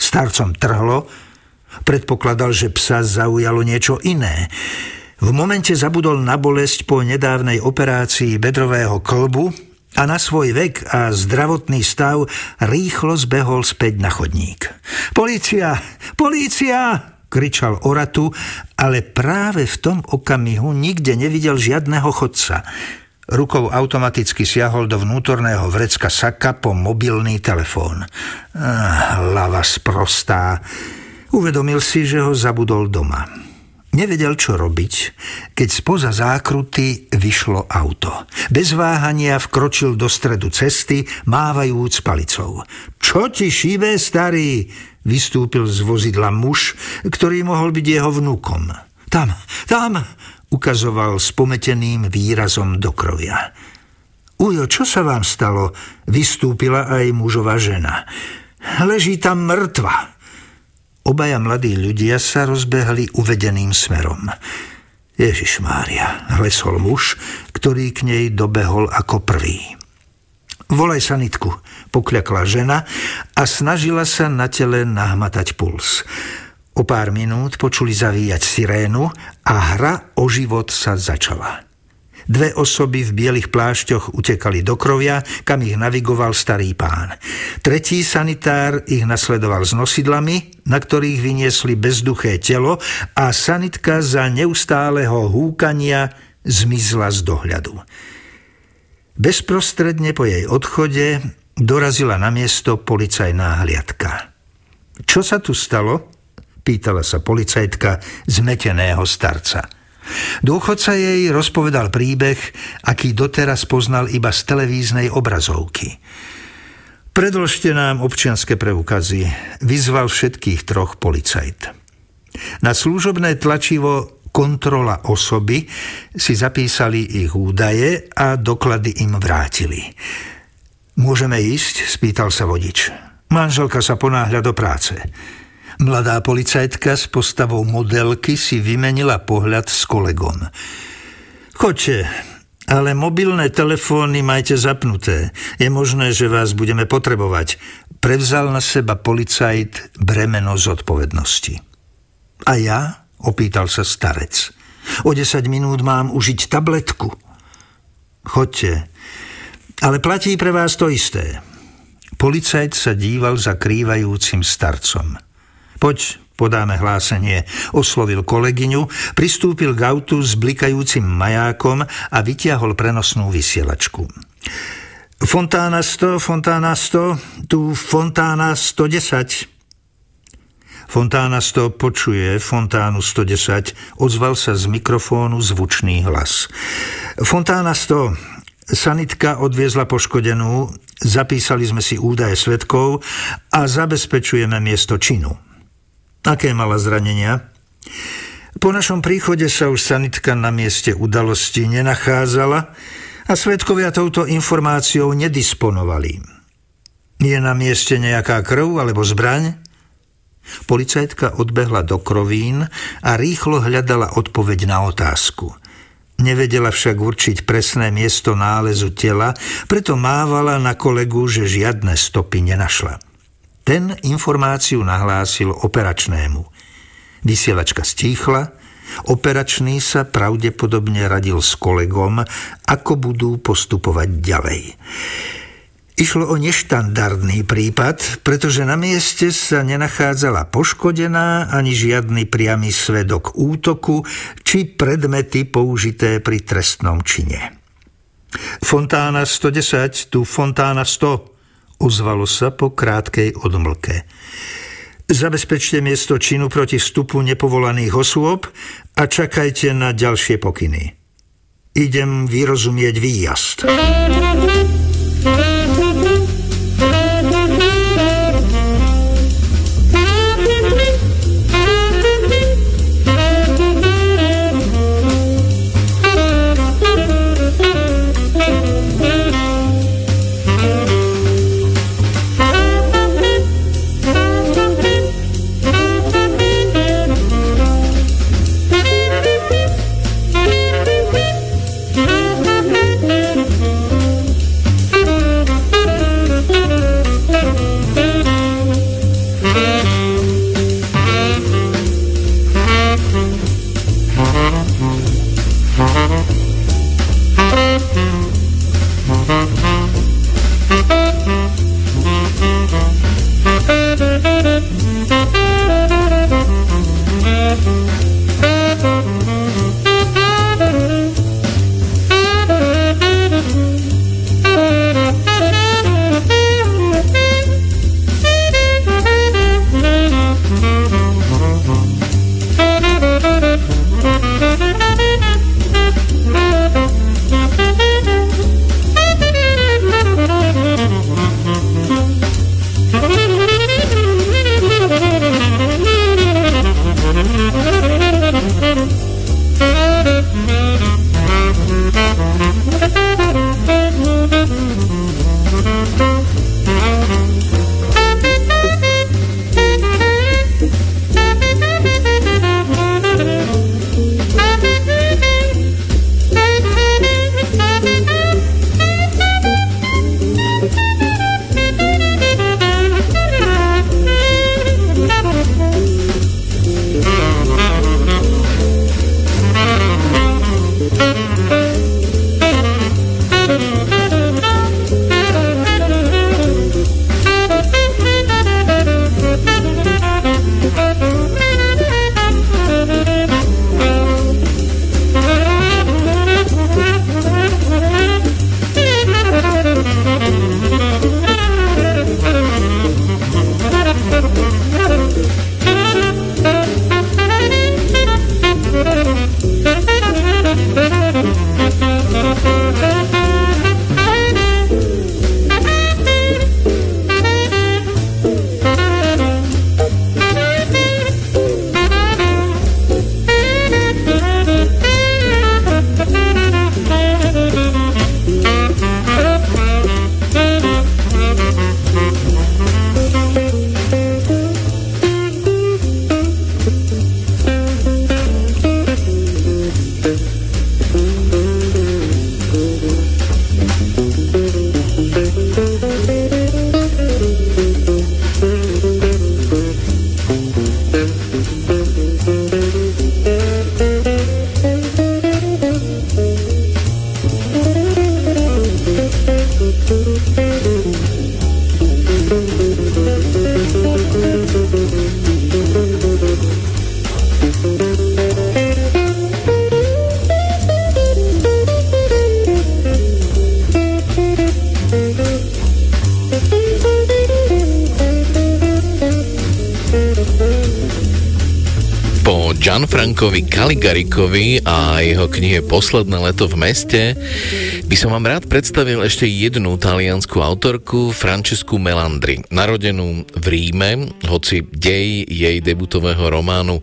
Starcom trhlo, predpokladal, že psa zaujalo niečo iné – v momente zabudol na bolesť po nedávnej operácii bedrového klbu a na svoj vek a zdravotný stav rýchlo zbehol späť na chodník. Polícia! Polícia! kričal Oratu, ale práve v tom okamihu nikde nevidel žiadneho chodca. Rukou automaticky siahol do vnútorného vrecka saka po mobilný telefón. Ah, lava sprostá. Uvedomil si, že ho zabudol doma. Nevedel, čo robiť, keď spoza zákruty vyšlo auto. Bez váhania vkročil do stredu cesty, mávajúc palicou. Čo ti šíbe, starý? Vystúpil z vozidla muž, ktorý mohol byť jeho vnúkom. Tam, tam, ukazoval s pometeným výrazom do krovia. Ujo, čo sa vám stalo? Vystúpila aj mužová žena. Leží tam mŕtva. Obaja mladí ľudia sa rozbehli uvedeným smerom. Ježiš Mária, hlesol muž, ktorý k nej dobehol ako prvý. Volaj sanitku, pokľakla žena a snažila sa na tele nahmatať puls. O pár minút počuli zavíjať sirénu a hra o život sa začala. Dve osoby v bielých plášťoch utekali do krovia, kam ich navigoval starý pán. Tretí sanitár ich nasledoval s nosidlami, na ktorých vyniesli bezduché telo a sanitka za neustáleho húkania zmizla z dohľadu. Bezprostredne po jej odchode dorazila na miesto policajná hliadka. Čo sa tu stalo? Pýtala sa policajtka zmeteného starca. Dôchodca jej rozpovedal príbeh, aký doteraz poznal iba z televíznej obrazovky. Predložte nám občianske preukazy, vyzval všetkých troch policajt. Na služobné tlačivo kontrola osoby si zapísali ich údaje a doklady im vrátili. Môžeme ísť? spýtal sa vodič. Manželka sa ponáhľa do práce. Mladá policajtka s postavou modelky si vymenila pohľad s kolegom. Choďte, ale mobilné telefóny majte zapnuté. Je možné, že vás budeme potrebovať. Prevzal na seba policajt bremeno zodpovednosti. A ja? opýtal sa starec. O 10 minút mám užiť tabletku. Choďte, ale platí pre vás to isté. Policajt sa díval za krývajúcim starcom. Poď, podáme hlásenie, oslovil kolegyňu, pristúpil k autu s blikajúcim majákom a vytiahol prenosnú vysielačku. Fontána 100, Fontána 100, tu Fontána 110. Fontána 100 počuje Fontánu 110, ozval sa z mikrofónu zvučný hlas. Fontána 100, sanitka odviezla poškodenú, zapísali sme si údaje svetkov a zabezpečujeme miesto činu. Aké mala zranenia? Po našom príchode sa už sanitka na mieste udalosti nenachádzala a svetkovia touto informáciou nedisponovali. Je na mieste nejaká krv alebo zbraň? Policajtka odbehla do krovín a rýchlo hľadala odpoveď na otázku. Nevedela však určiť presné miesto nálezu tela, preto mávala na kolegu, že žiadne stopy nenašla. Ten informáciu nahlásil operačnému. Vysielačka stíchla, operačný sa pravdepodobne radil s kolegom, ako budú postupovať ďalej. Išlo o neštandardný prípad, pretože na mieste sa nenachádzala poškodená ani žiadny priamy svedok útoku či predmety použité pri trestnom čine. Fontána 110, tu Fontána 100, ozvalo sa po krátkej odmlke. Zabezpečte miesto činu proti vstupu nepovolaných osôb a čakajte na ďalšie pokyny. Idem vyrozumieť výjazd. Frankovi Kaligarikovi a jeho knihe Posledné leto v meste by som vám rád predstavil ešte jednu taliansku autorku, Francesku Melandri, narodenú v Ríme, hoci dej jej debutového románu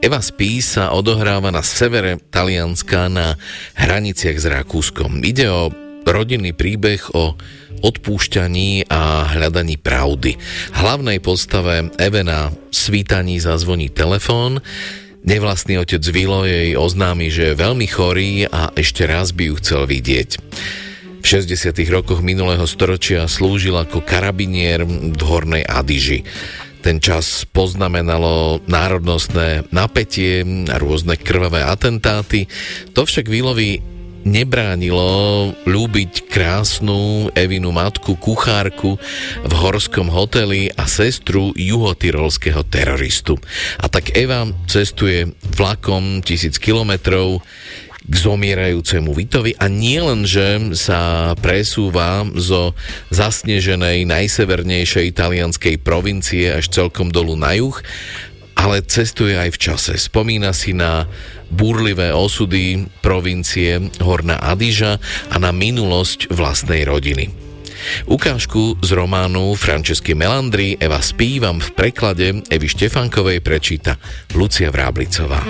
Eva spí sa odohráva na severe Talianska na hraniciach s Rakúskom. Ide o rodinný príbeh o odpúšťaní a hľadaní pravdy. Hlavnej postave Evena svítaní zazvoní telefón, Nevlastný otec Vilo jej oznámi, že je veľmi chorý a ešte raz by ju chcel vidieť. V 60. rokoch minulého storočia slúžil ako karabinier v Hornej Adiži. Ten čas poznamenalo národnostné napätie, rôzne krvavé atentáty. To však Vilovi nebránilo ľúbiť krásnu Evinu matku, kuchárku v horskom hoteli a sestru juhotyrolského teroristu. A tak Eva cestuje vlakom tisíc kilometrov k zomierajúcemu Vitovi a nie len, že sa presúva zo zasneženej najsevernejšej italianskej provincie až celkom dolu na juh, ale cestuje aj v čase. Spomína si na búrlivé osudy provincie Horná Adiža a na minulosť vlastnej rodiny. Ukážku z románu Francesky Melandry Eva spívam v preklade Evy Štefankovej prečíta Lucia Vráblicová.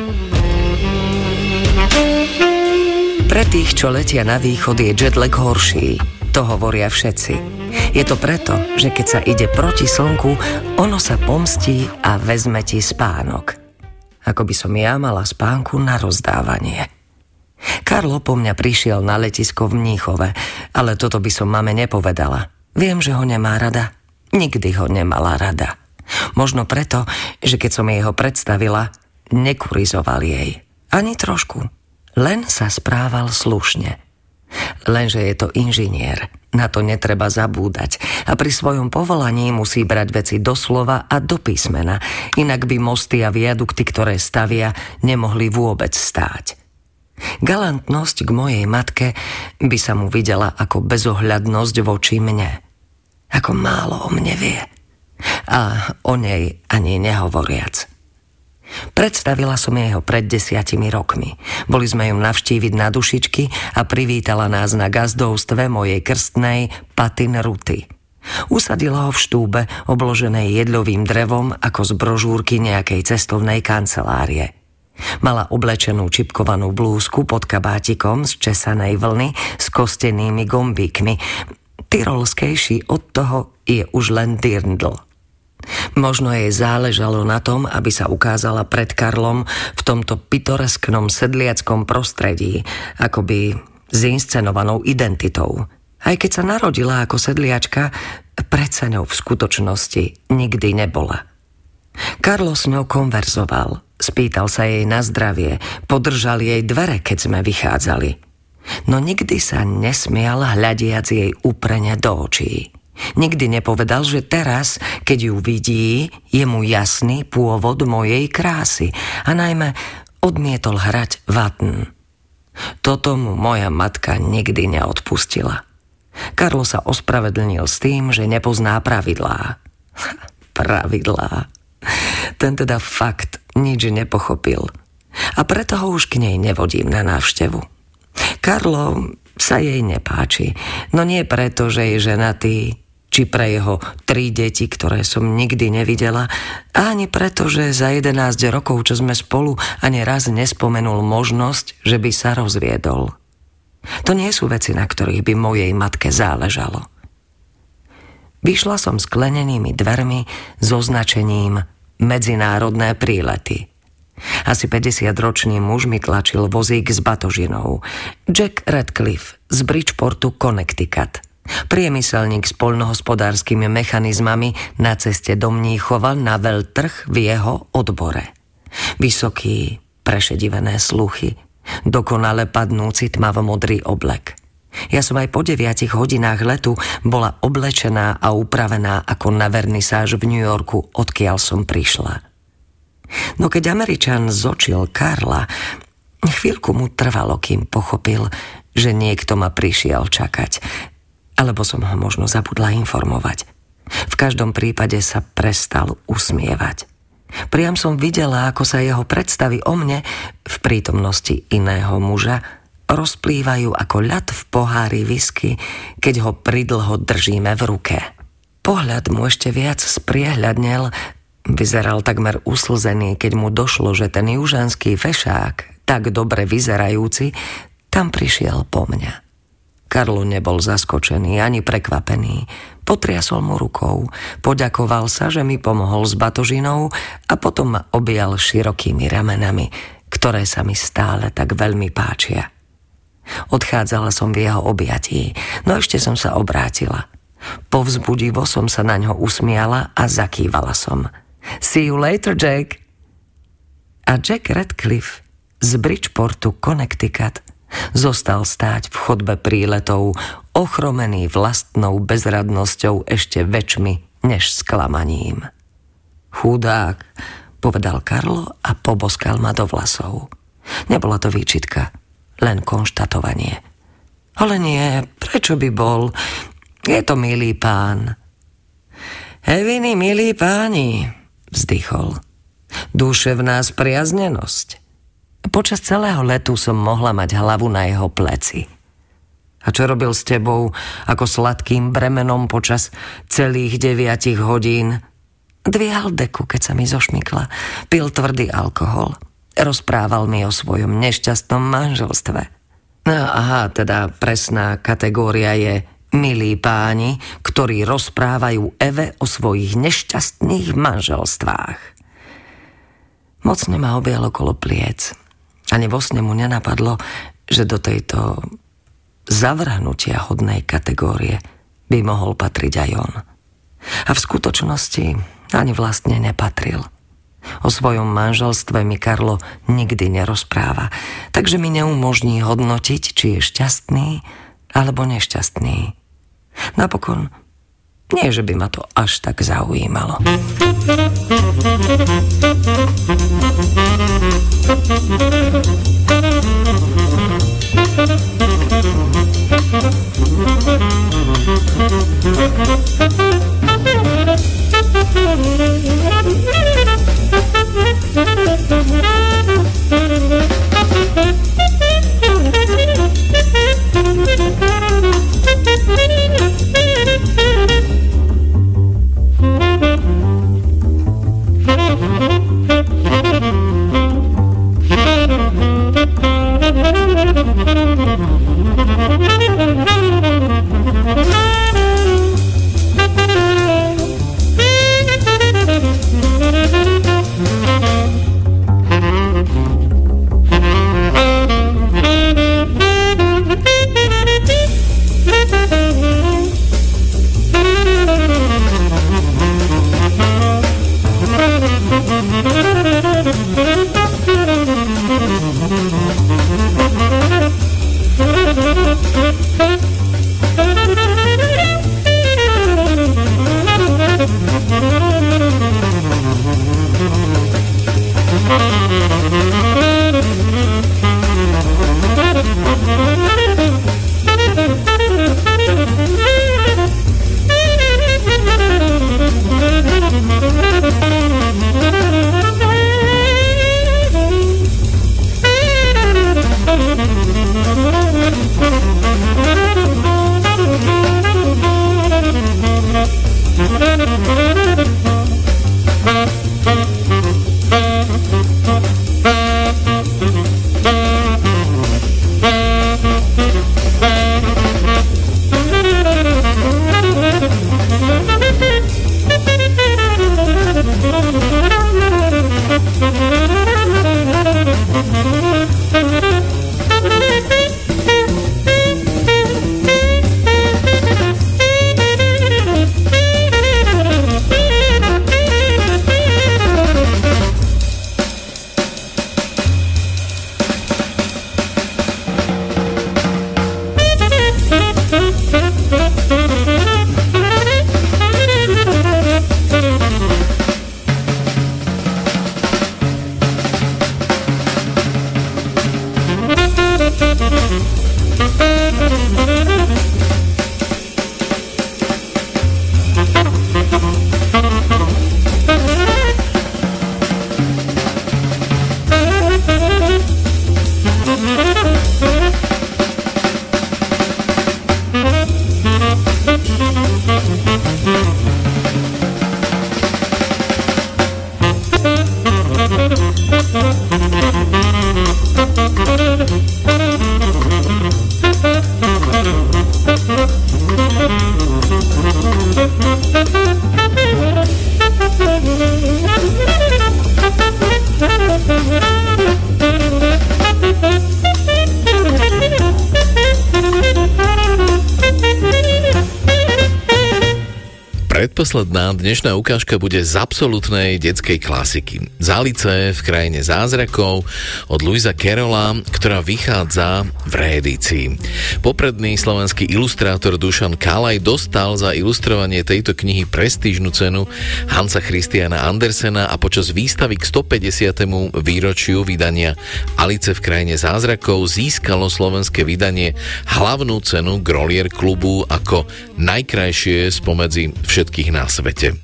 Pre tých, čo letia na východ, je jetlag horší. To hovoria všetci. Je to preto, že keď sa ide proti slnku, ono sa pomstí a vezme ti spánok. Ako by som ja mala spánku na rozdávanie. Karlo po mňa prišiel na letisko v Mníchove, ale toto by som mame nepovedala. Viem, že ho nemá rada. Nikdy ho nemala rada. Možno preto, že keď som jej ho predstavila, nekurizoval jej. Ani trošku. Len sa správal slušne. Lenže je to inžinier, na to netreba zabúdať a pri svojom povolaní musí brať veci doslova a do písmena, inak by mosty a viadukty, ktoré stavia, nemohli vôbec stáť. Galantnosť k mojej matke by sa mu videla ako bezohľadnosť voči mne. Ako málo o mne vie. A o nej ani nehovoriac. Predstavila som jej ho pred desiatimi rokmi. Boli sme ju navštíviť na dušičky a privítala nás na gazdovstve mojej krstnej Patin Ruty. Usadila ho v štúbe, obloženej jedľovým drevom ako z brožúrky nejakej cestovnej kancelárie. Mala oblečenú čipkovanú blúzku pod kabátikom z česanej vlny s kostenými gombíkmi. Tyrolskejší od toho je už len dirndl. Možno jej záležalo na tom, aby sa ukázala pred Karlom v tomto pitoresknom sedliackom prostredí, akoby s inscenovanou identitou. Aj keď sa narodila ako sedliačka, predsa ňou v skutočnosti nikdy nebola. Karlo s ňou konverzoval, spýtal sa jej na zdravie, podržal jej dvere, keď sme vychádzali. No nikdy sa nesmial hľadiac jej úprene do očí. Nikdy nepovedal, že teraz, keď ju vidí, je mu jasný pôvod mojej krásy a najmä odmietol hrať vatn. Toto mu moja matka nikdy neodpustila. Karlo sa ospravedlnil s tým, že nepozná pravidlá. (laughs) pravidlá. Ten teda fakt nič nepochopil. A preto ho už k nej nevodím na návštevu. Karlo sa jej nepáči, no nie preto, že je ženatý, či pre jeho tri deti, ktoré som nikdy nevidela, ani preto, že za 11 rokov, čo sme spolu, ani raz nespomenul možnosť, že by sa rozviedol. To nie sú veci, na ktorých by mojej matke záležalo. Vyšla som sklenenými dvermi s označením Medzinárodné prílety. Asi 50-ročný muž mi tlačil vozík s batožinou. Jack Radcliffe z Bridgeportu, Connecticut – Priemyselník s poľnohospodárskymi mechanizmami na ceste do Mníchova na veľtrh v jeho odbore. Vysoký, prešedivené sluchy, dokonale padnúci tmavomodrý oblek. Ja som aj po deviatich hodinách letu bola oblečená a upravená ako na vernisáž v New Yorku, odkiaľ som prišla. No keď Američan zočil Karla, chvíľku mu trvalo, kým pochopil, že niekto ma prišiel čakať alebo som ho možno zabudla informovať. V každom prípade sa prestal usmievať. Priam som videla, ako sa jeho predstavy o mne v prítomnosti iného muža rozplývajú ako ľad v pohári whisky, keď ho pridlho držíme v ruke. Pohľad mu ešte viac spriehľadnel, vyzeral takmer uslzený, keď mu došlo, že ten južanský fešák, tak dobre vyzerajúci, tam prišiel po mňa. Karlo nebol zaskočený ani prekvapený. Potriasol mu rukou, poďakoval sa, že mi pomohol s batožinou a potom ma objal širokými ramenami, ktoré sa mi stále tak veľmi páčia. Odchádzala som v jeho objatí, no ešte som sa obrátila. Povzbudivo som sa na ňo usmiala a zakývala som. See you later, Jack. A Jack Radcliffe z Bridgeportu, Connecticut, Zostal stáť v chodbe príletov, ochromený vlastnou bezradnosťou ešte väčšmi než sklamaním. Chudák, povedal Karlo a poboskal ma do vlasov. Nebola to výčitka, len konštatovanie. Ale nie, prečo by bol? Je to milý pán. Heviny, milí páni, vzdychol. Duševná spriaznenosť. Počas celého letu som mohla mať hlavu na jeho pleci. A čo robil s tebou ako sladkým bremenom počas celých deviatich hodín? Dvíhal deku, keď sa mi zošmykla. Pil tvrdý alkohol. Rozprával mi o svojom nešťastnom manželstve. No aha, teda presná kategória je milí páni, ktorí rozprávajú Eve o svojich nešťastných manželstvách. Mocne ma objal okolo pliec. Ani vo sne mu nenapadlo, že do tejto zavrhnutia hodnej kategórie by mohol patriť aj on. A v skutočnosti ani vlastne nepatril. O svojom manželstve mi Karlo nikdy nerozpráva, takže mi neumožní hodnotiť, či je šťastný alebo nešťastný. Napokon nie, že by ma to až tak zaujímalo. Predposledná dnešná ukážka bude z absolútnej detskej klasiky. Zálice v krajine zázrakov od Luisa Kerola, ktorá vychádza v reedícii. Popredný slovenský ilustrátor Dušan Kalaj dostal za ilustrovanie tejto knihy prestížnu cenu Hansa Christiana Andersena a počas výstavy k 150. výročiu vydania Alice v krajine zázrakov získalo slovenské vydanie hlavnú cenu Grolier klubu ako najkrajšie spomedzi všetkých na svete.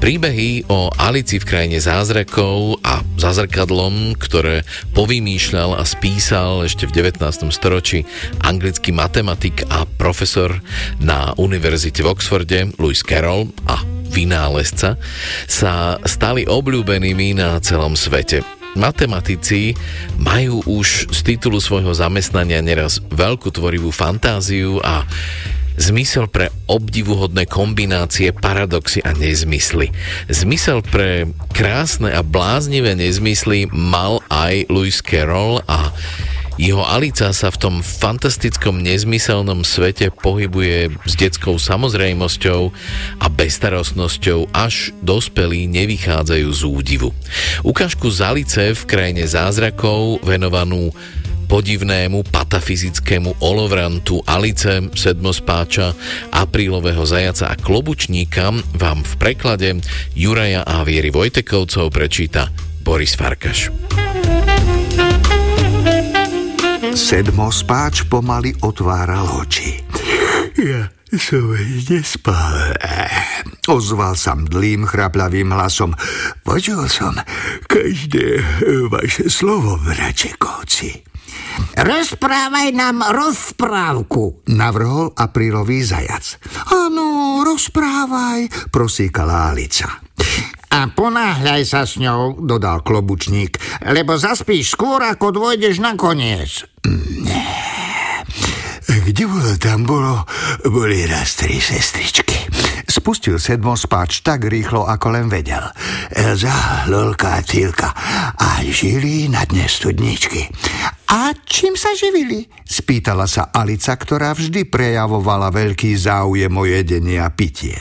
Príbehy o Alici v krajine zázrakov a zazrkadlom, ktoré povymýšľal a spísal ešte v 19. storočí anglický matematik a profesor na univerzite v Oxforde Lewis Carroll a vynálezca, sa stali obľúbenými na celom svete. Matematici majú už z titulu svojho zamestnania neraz veľkú tvorivú fantáziu a Zmysel pre obdivuhodné kombinácie, paradoxy a nezmysly. Zmysel pre krásne a bláznivé nezmysly mal aj Lewis Carroll a jeho Alica sa v tom fantastickom nezmyselnom svete pohybuje s detskou samozrejmosťou a bezstarostnosťou, až dospelí nevychádzajú z údivu. Ukážku z Alice v krajine zázrakov venovanú podivnému patafyzickému olovrantu Alice, sedmospáča, aprílového zajaca a klobučníka vám v preklade Juraja a Viery Vojtekovcov prečíta Boris Farkaš. Sedmospáč pomaly otváral oči. Ja som nespal. Ozval sa mdlým chrapľavým hlasom. Počul som každé vaše slovo, Vračekovci. Rozprávaj nám rozprávku, navrhol aprílový zajac. Áno, rozprávaj, prosíkala Alica. A ponáhľaj sa s ňou, dodal klobučník, lebo zaspíš skôr, ako dôjdeš na koniec. Nie. Kde bolo, tam bolo, boli raz tri sestričky. Spustil sedmospáč tak rýchlo, ako len vedel. Elza, Lolka a Cílka a žili na dne studničky. A čím sa živili? Spýtala sa Alica, ktorá vždy prejavovala veľký záujem o jedenie a pitie.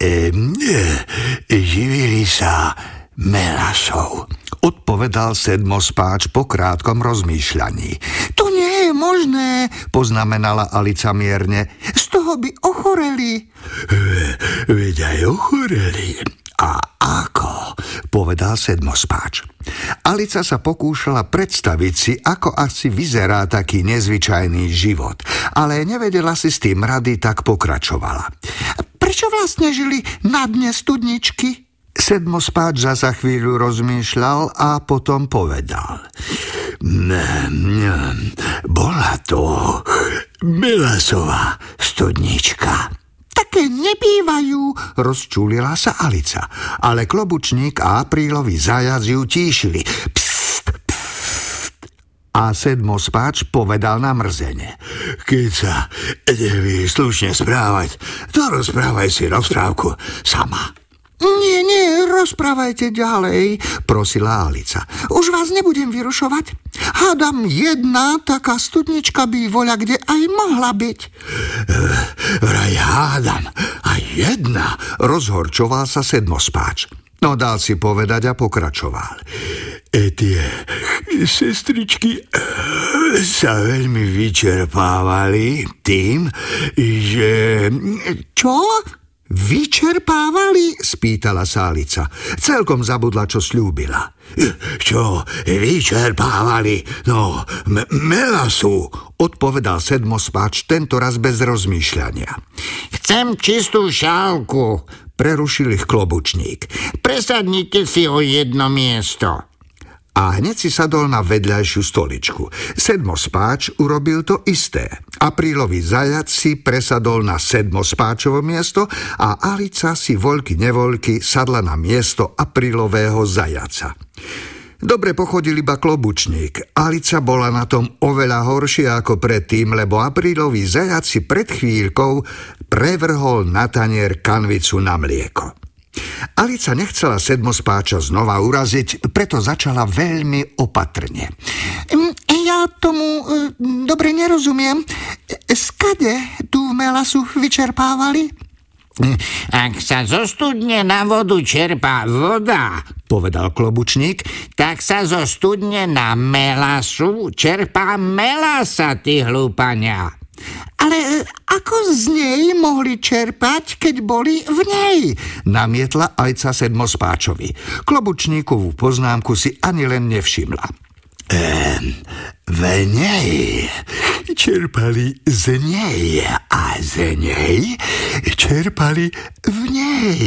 E, živili sa melasou, odpovedal sedmospáč po krátkom rozmýšľaní. To nie je možné, poznamenala Alica mierne. Z toho by ochoreli. Veď aj ochoreli. A ako? povedal sedmospáč. Alica sa pokúšala predstaviť si, ako asi vyzerá taký nezvyčajný život, ale nevedela si s tým rady, tak pokračovala. Prečo vlastne žili na dne studničky? Sedmospáč za chvíľu rozmýšľal a potom povedal. Bola to Melasová studnička. Také nebývajú, rozčúlila sa Alica, ale klobučník a aprílový zajac ju tíšili. Psst, psst. A sedmospáč povedal na mrzene. Keď sa nevieš slušne správať, to rozprávaj si rozprávku sama. Nie, nie, rozprávajte ďalej, prosila Alica. Už vás nebudem vyrušovať. Hádam, jedna taká studnička by voľa kde aj mohla byť. E, vraj hádam, a jedna, rozhorčoval sa sedmospáč. No dal si povedať a pokračoval. E tie sestričky e, sa veľmi vyčerpávali tým, že... Čo? Vyčerpávali? spýtala Sálica. Celkom zabudla, čo slúbila. Čo, vyčerpávali? No, m- melasu, odpovedal sedmospáč, tento raz bez rozmýšľania. Chcem čistú šálku, prerušil ich klobučník. Presadnite si o jedno miesto a hneď si sadol na vedľajšiu stoličku. Sedmospáč urobil to isté. Aprílový zajac si presadol na sedmospáčovo miesto a Alica si voľky nevoľky sadla na miesto aprílového zajaca. Dobre pochodil iba klobučník. Alica bola na tom oveľa horšie ako predtým, lebo aprílový zajac si pred chvíľkou prevrhol na tanier kanvicu na mlieko. Alica nechcela sedmospáča znova uraziť, preto začala veľmi opatrne. Mm, ja tomu e, dobre nerozumiem. Skade tú melasu vyčerpávali? Ak sa zo studne na vodu čerpá voda, povedal klobučník, tak sa zo studne na melasu čerpá melasa, ty hlúpania. Ale e, ako z nej mohli čerpať, keď boli v nej? Namietla ajca sedmospáčovi. Klobučníkovú poznámku si ani len nevšimla. Ehm, v nej čerpali z nej a z nej čerpali v nej,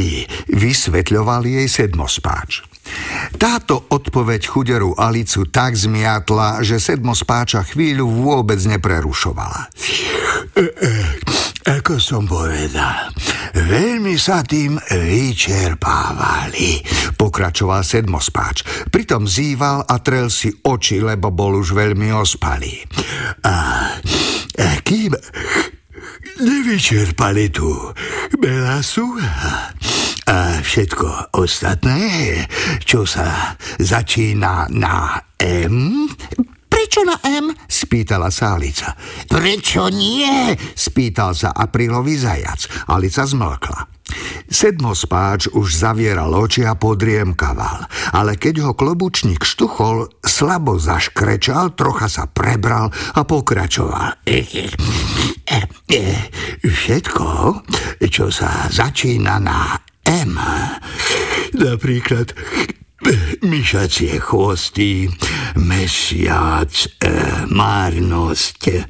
vysvetľoval jej sedmospáč. Táto odpoveď chuderu Alicu tak zmiatla, že sedmospáča chvíľu vôbec neprerušovala. E, e, ako som povedal, veľmi sa tým vyčerpávali, pokračoval sedmospáč. Pritom zýval a trel si oči, lebo bol už veľmi ospalý. A, a kým nevyčerpali tu Belasu a všetko ostatné, čo sa začína na M, Prečo na M? spýtala sa Alica. Prečo nie? spýtal sa aprílový zajac. Alica zmlkla. Sedmospáč už zavieral oči a podriemkaval, ale keď ho klobučník štuchol, slabo zaškrečal, trocha sa prebral a pokračoval. Všetko, čo sa začína na M, napríklad myšacie chvosty, mesiac, e, márnosť, e,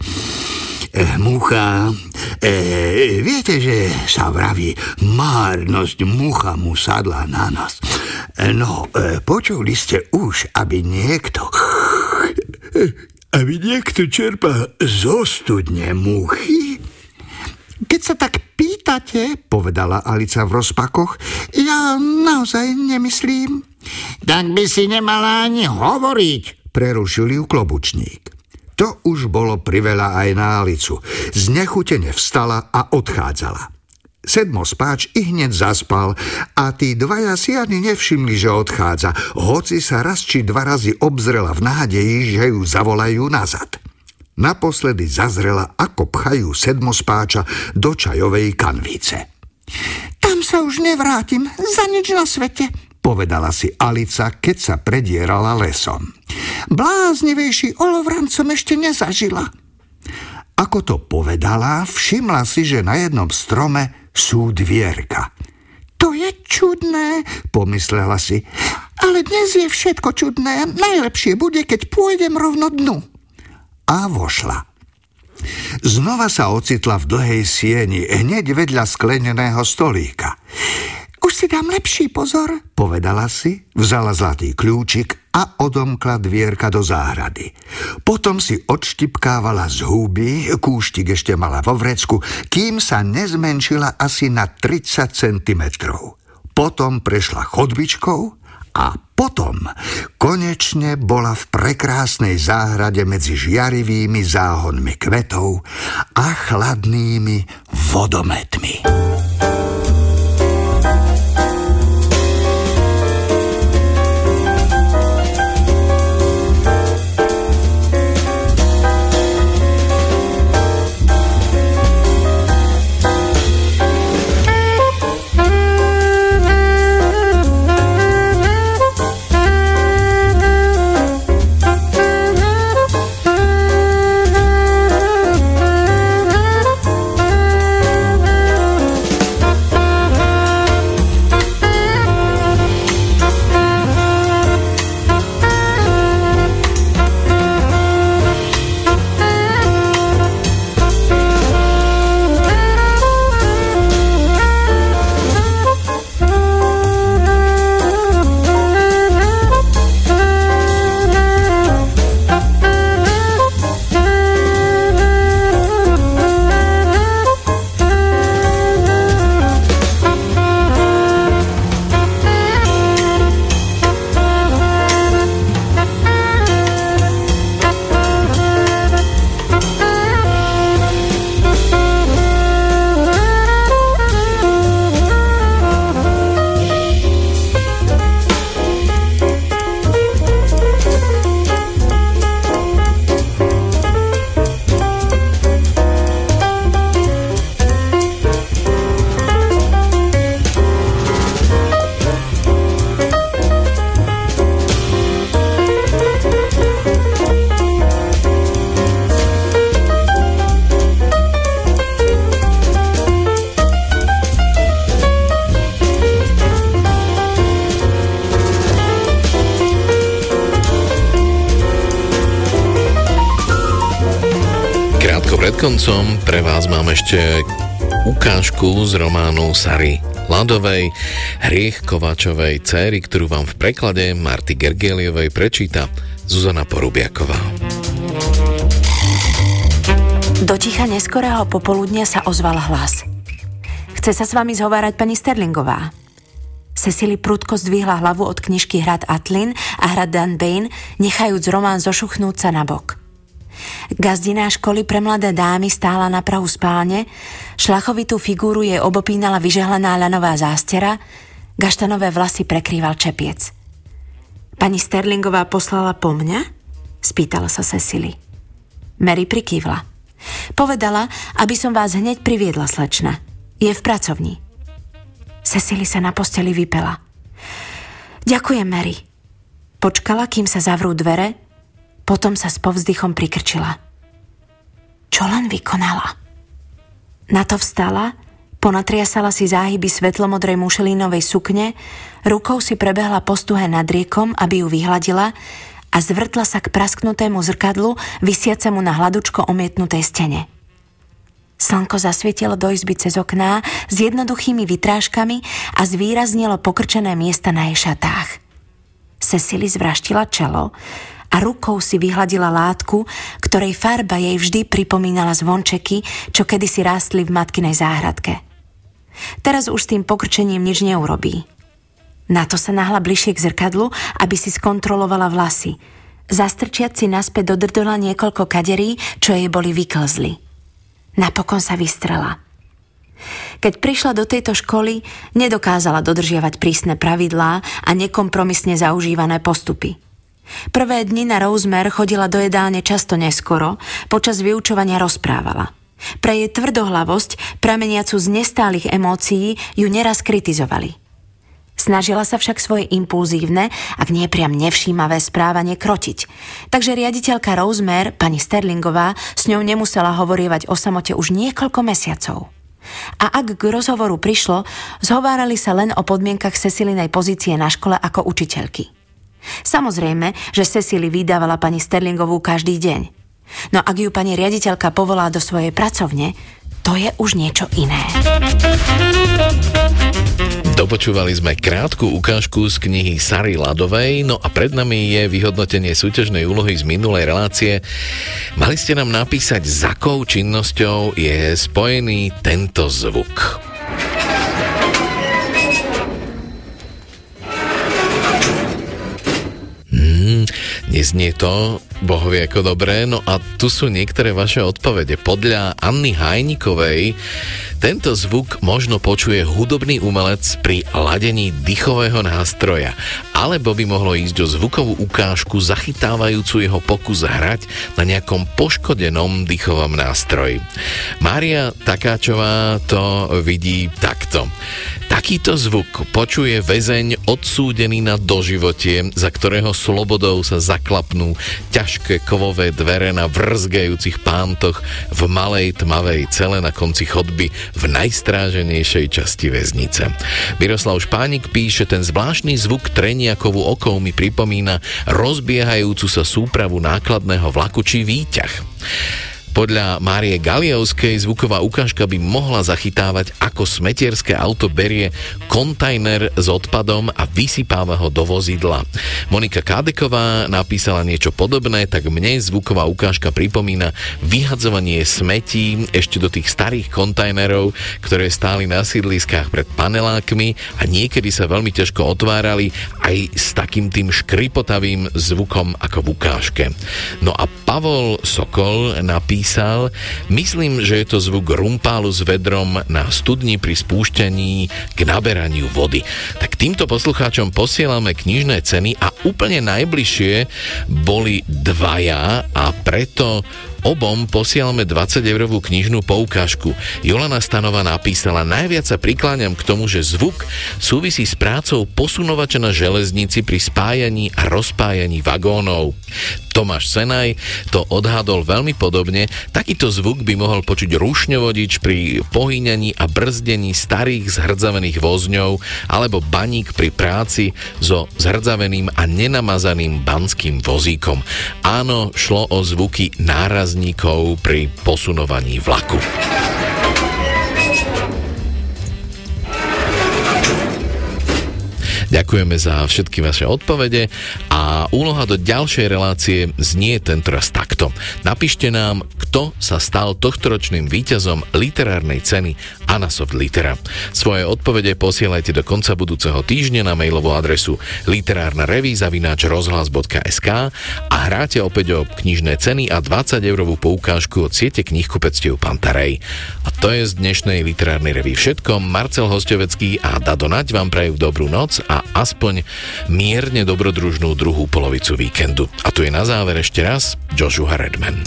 mucha. E, viete, že sa vraví márnosť mucha mu sadla na nos. No, e, počuli ste už, aby niekto aby niekto čerpa zo studne muchy? Keď sa tak pýtate, povedala Alica v rozpakoch, ja naozaj nemyslím. Tak by si nemala ani hovoriť, prerušil ju klobučník. To už bolo priveľa aj na Alicu. Znechutene vstala a odchádzala. Sedmo spáč i hneď zaspal a tí dvaja si ani nevšimli, že odchádza, hoci sa raz či dva razy obzrela v nádeji, že ju zavolajú nazad. Naposledy zazrela, ako pchajú sedmospáča do čajovej kanvice. Tam sa už nevrátim, za nič na svete, povedala si Alica, keď sa predierala lesom. Bláznivejší olovran som ešte nezažila. Ako to povedala, všimla si, že na jednom strome sú dvierka. To je čudné, pomyslela si. Ale dnes je všetko čudné. Najlepšie bude, keď pôjdem rovno dnu. A vošla. Znova sa ocitla v dlhej sieni, hneď vedľa skleneného stolíka. Už si dám lepší pozor, povedala si, vzala zlatý kľúčik a odomkla dvierka do záhrady. Potom si odštipkávala z huby, kúštik ešte mala vo vrecku, kým sa nezmenšila asi na 30 cm. Potom prešla chodbičkou a potom konečne bola v prekrásnej záhrade medzi žiarivými záhonmi kvetov a chladnými vodometmi. Pre vás mám ešte ukážku z románu Sary Ladovej, Hriech Kováčovej céry, ktorú vám v preklade Marty Gergeliovej prečíta Zuzana Porubiaková. Do ticha neskorého popoludnia sa ozval hlas. Chce sa s vami zhovárať pani Sterlingová. Cecily prudko zdvihla hlavu od knižky Hrad Atlin a Hrad Dan Bain, nechajúc román zošuchnúť sa na bok. Gazdina školy pre mladé dámy stála na prahu spálne, šlachovitú figúru jej obopínala vyžehlená ľanová zástera, gaštanové vlasy prekrýval čepiec. Pani Sterlingová poslala po mňa? Spýtala sa Cecily. Mary prikývla. Povedala, aby som vás hneď priviedla, slečna. Je v pracovni. Cecily sa na posteli vypela. Ďakujem, Mary. Počkala, kým sa zavrú dvere potom sa s povzdychom prikrčila. Čo len vykonala? Na to vstala, ponatriasala si záhyby svetlomodrej mušelínovej sukne, rukou si prebehla postuhe nad riekom, aby ju vyhladila a zvrtla sa k prasknutému zrkadlu, vysiacemu na hladučko omietnutej stene. Slnko zasvietilo do izby cez okná s jednoduchými vytrážkami a zvýraznilo pokrčené miesta na jej šatách. Cecily zvraštila čelo, a rukou si vyhladila látku, ktorej farba jej vždy pripomínala zvončeky, čo kedysi rástli v matkinej záhradke. Teraz už s tým pokrčením nič neurobí. Na to sa nahla bližšie k zrkadlu, aby si skontrolovala vlasy. Zastrčiať si naspäť dodrdola niekoľko kaderí, čo jej boli vyklzli. Napokon sa vystrela. Keď prišla do tejto školy, nedokázala dodržiavať prísne pravidlá a nekompromisne zaužívané postupy – Prvé dni na Rosemere chodila do jedálne často neskoro, počas vyučovania rozprávala. Pre jej tvrdohlavosť, prameniacu z nestálych emócií, ju neraz kritizovali. Snažila sa však svoje impulzívne, ak nie priam nevšímavé správanie krotiť. Takže riaditeľka Rosemere, pani Sterlingová, s ňou nemusela hovorievať o samote už niekoľko mesiacov. A ak k rozhovoru prišlo, zhovárali sa len o podmienkach Cecilinej pozície na škole ako učiteľky. Samozrejme, že Cecily vydávala pani Sterlingovú každý deň. No ak ju pani riaditeľka povolá do svojej pracovne, to je už niečo iné. Dopočúvali sme krátku ukážku z knihy Sary Ladovej, no a pred nami je vyhodnotenie súťažnej úlohy z minulej relácie. Mali ste nám napísať, za akou činnosťou je spojený tento zvuk. Neznie to, bohovie ako dobré, no a tu sú niektoré vaše odpovede. Podľa Anny Hajnikovej tento zvuk možno počuje hudobný umelec pri ladení dychového nástroja, alebo by mohlo ísť o zvukovú ukážku zachytávajúcu jeho pokus hrať na nejakom poškodenom dychovom nástroji. Mária Takáčová to vidí takto. Takýto zvuk počuje väzeň odsúdený na doživotie, za ktorého slobodou sa zaklapnú ťažké kovové dvere na vrzgajúcich pántoch v malej tmavej cele na konci chodby v najstráženejšej časti väznice. Miroslav Špánik píše, ten zvláštny zvuk treniakovú okou mi pripomína rozbiehajúcu sa súpravu nákladného vlaku či výťah. Podľa Márie Galiovskej zvuková ukážka by mohla zachytávať, ako smetierské auto berie kontajner s odpadom a vysypáva ho do vozidla. Monika Kádeková napísala niečo podobné, tak mne zvuková ukážka pripomína vyhadzovanie smetí ešte do tých starých kontajnerov, ktoré stáli na sídliskách pred panelákmi a niekedy sa veľmi ťažko otvárali aj s takým tým škripotavým zvukom ako v ukážke. No a Pavol Sokol napísal písal, myslím, že je to zvuk rumpálu s vedrom na studni pri spúšťaní k naberaniu vody. Tak týmto poslucháčom posielame knižné ceny a úplne najbližšie boli dvaja a preto Obom posielame 20 eurovú knižnú poukážku. Jolana Stanova napísala, najviac sa prikláňam k tomu, že zvuk súvisí s prácou posunovača na železnici pri spájaní a rozpájaní vagónov. Tomáš Senaj to odhadol veľmi podobne. Takýto zvuk by mohol počuť rušňovodič pri pohýňaní a brzdení starých zhrdzavených vozňov alebo baník pri práci so zhrdzaveným a nenamazaným banským vozíkom. Áno, šlo o zvuky nárazníkov pri posunovaní vlaku. Ďakujeme za všetky vaše odpovede a úloha do ďalšej relácie znie raz takto. Napíšte nám, kto sa stal tohtoročným víťazom literárnej ceny Anasoft Litera. Svoje odpovede posielajte do konca budúceho týždňa na mailovú adresu literárna rozhlas.sk a hráte opäť o knižné ceny a 20 eurovú poukážku od siete knihkupectiev Pantarej. A to je z dnešnej literárnej revy všetko. Marcel Hostovecký a Dado Nať vám prajú dobrú noc a aspoň mierne dobrodružnú druhú polovicu víkendu. A tu je na záver ešte raz Joshua Redman.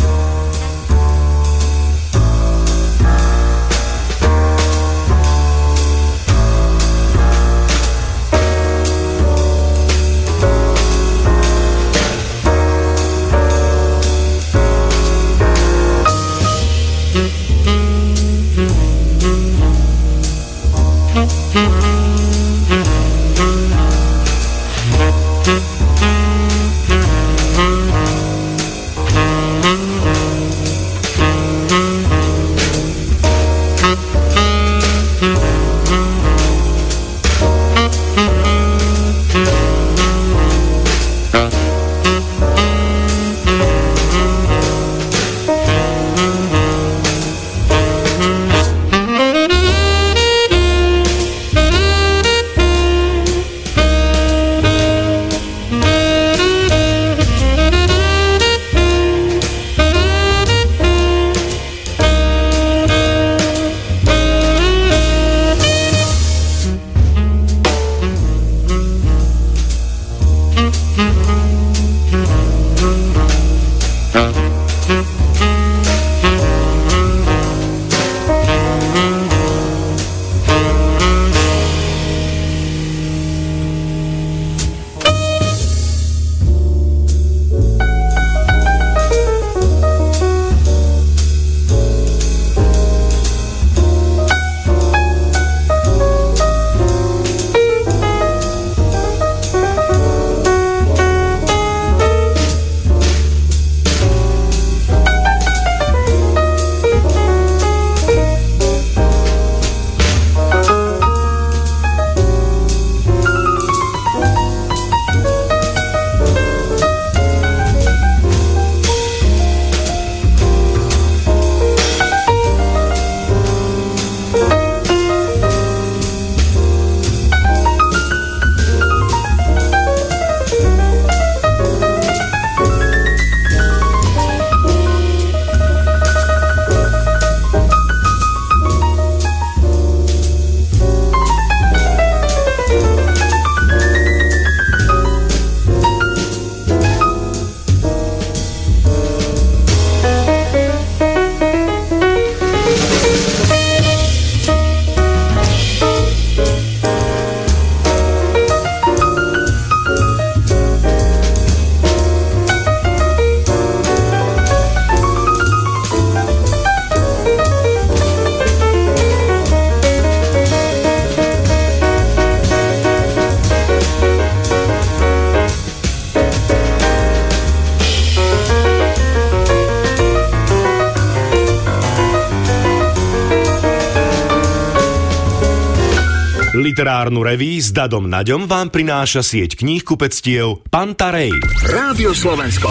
Literárnu reví s Dadom Naďom vám prináša sieť kníh kupectiev Pantarej. Rádio Slovensko.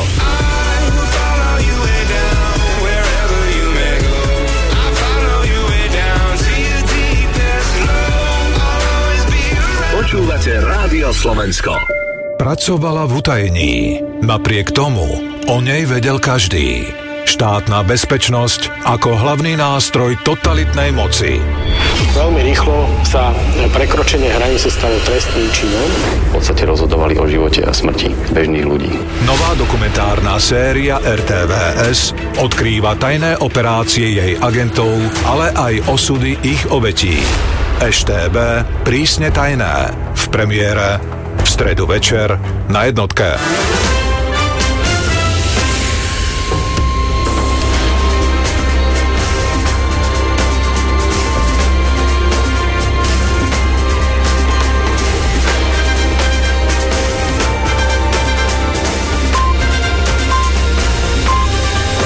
Počúvate Rádio Slovensko. Pracovala v utajení. Napriek tomu o nej vedel každý. Štátna bezpečnosť ako hlavný nástroj totalitnej moci. Veľmi rýchlo sa prekročenie hranice stalo trestným činom. V podstate rozhodovali o živote a smrti bežných ľudí. Nová dokumentárna séria RTVS odkrýva tajné operácie jej agentov, ale aj osudy ich obetí. EŠTB prísne tajné v premiére v stredu večer na jednotke.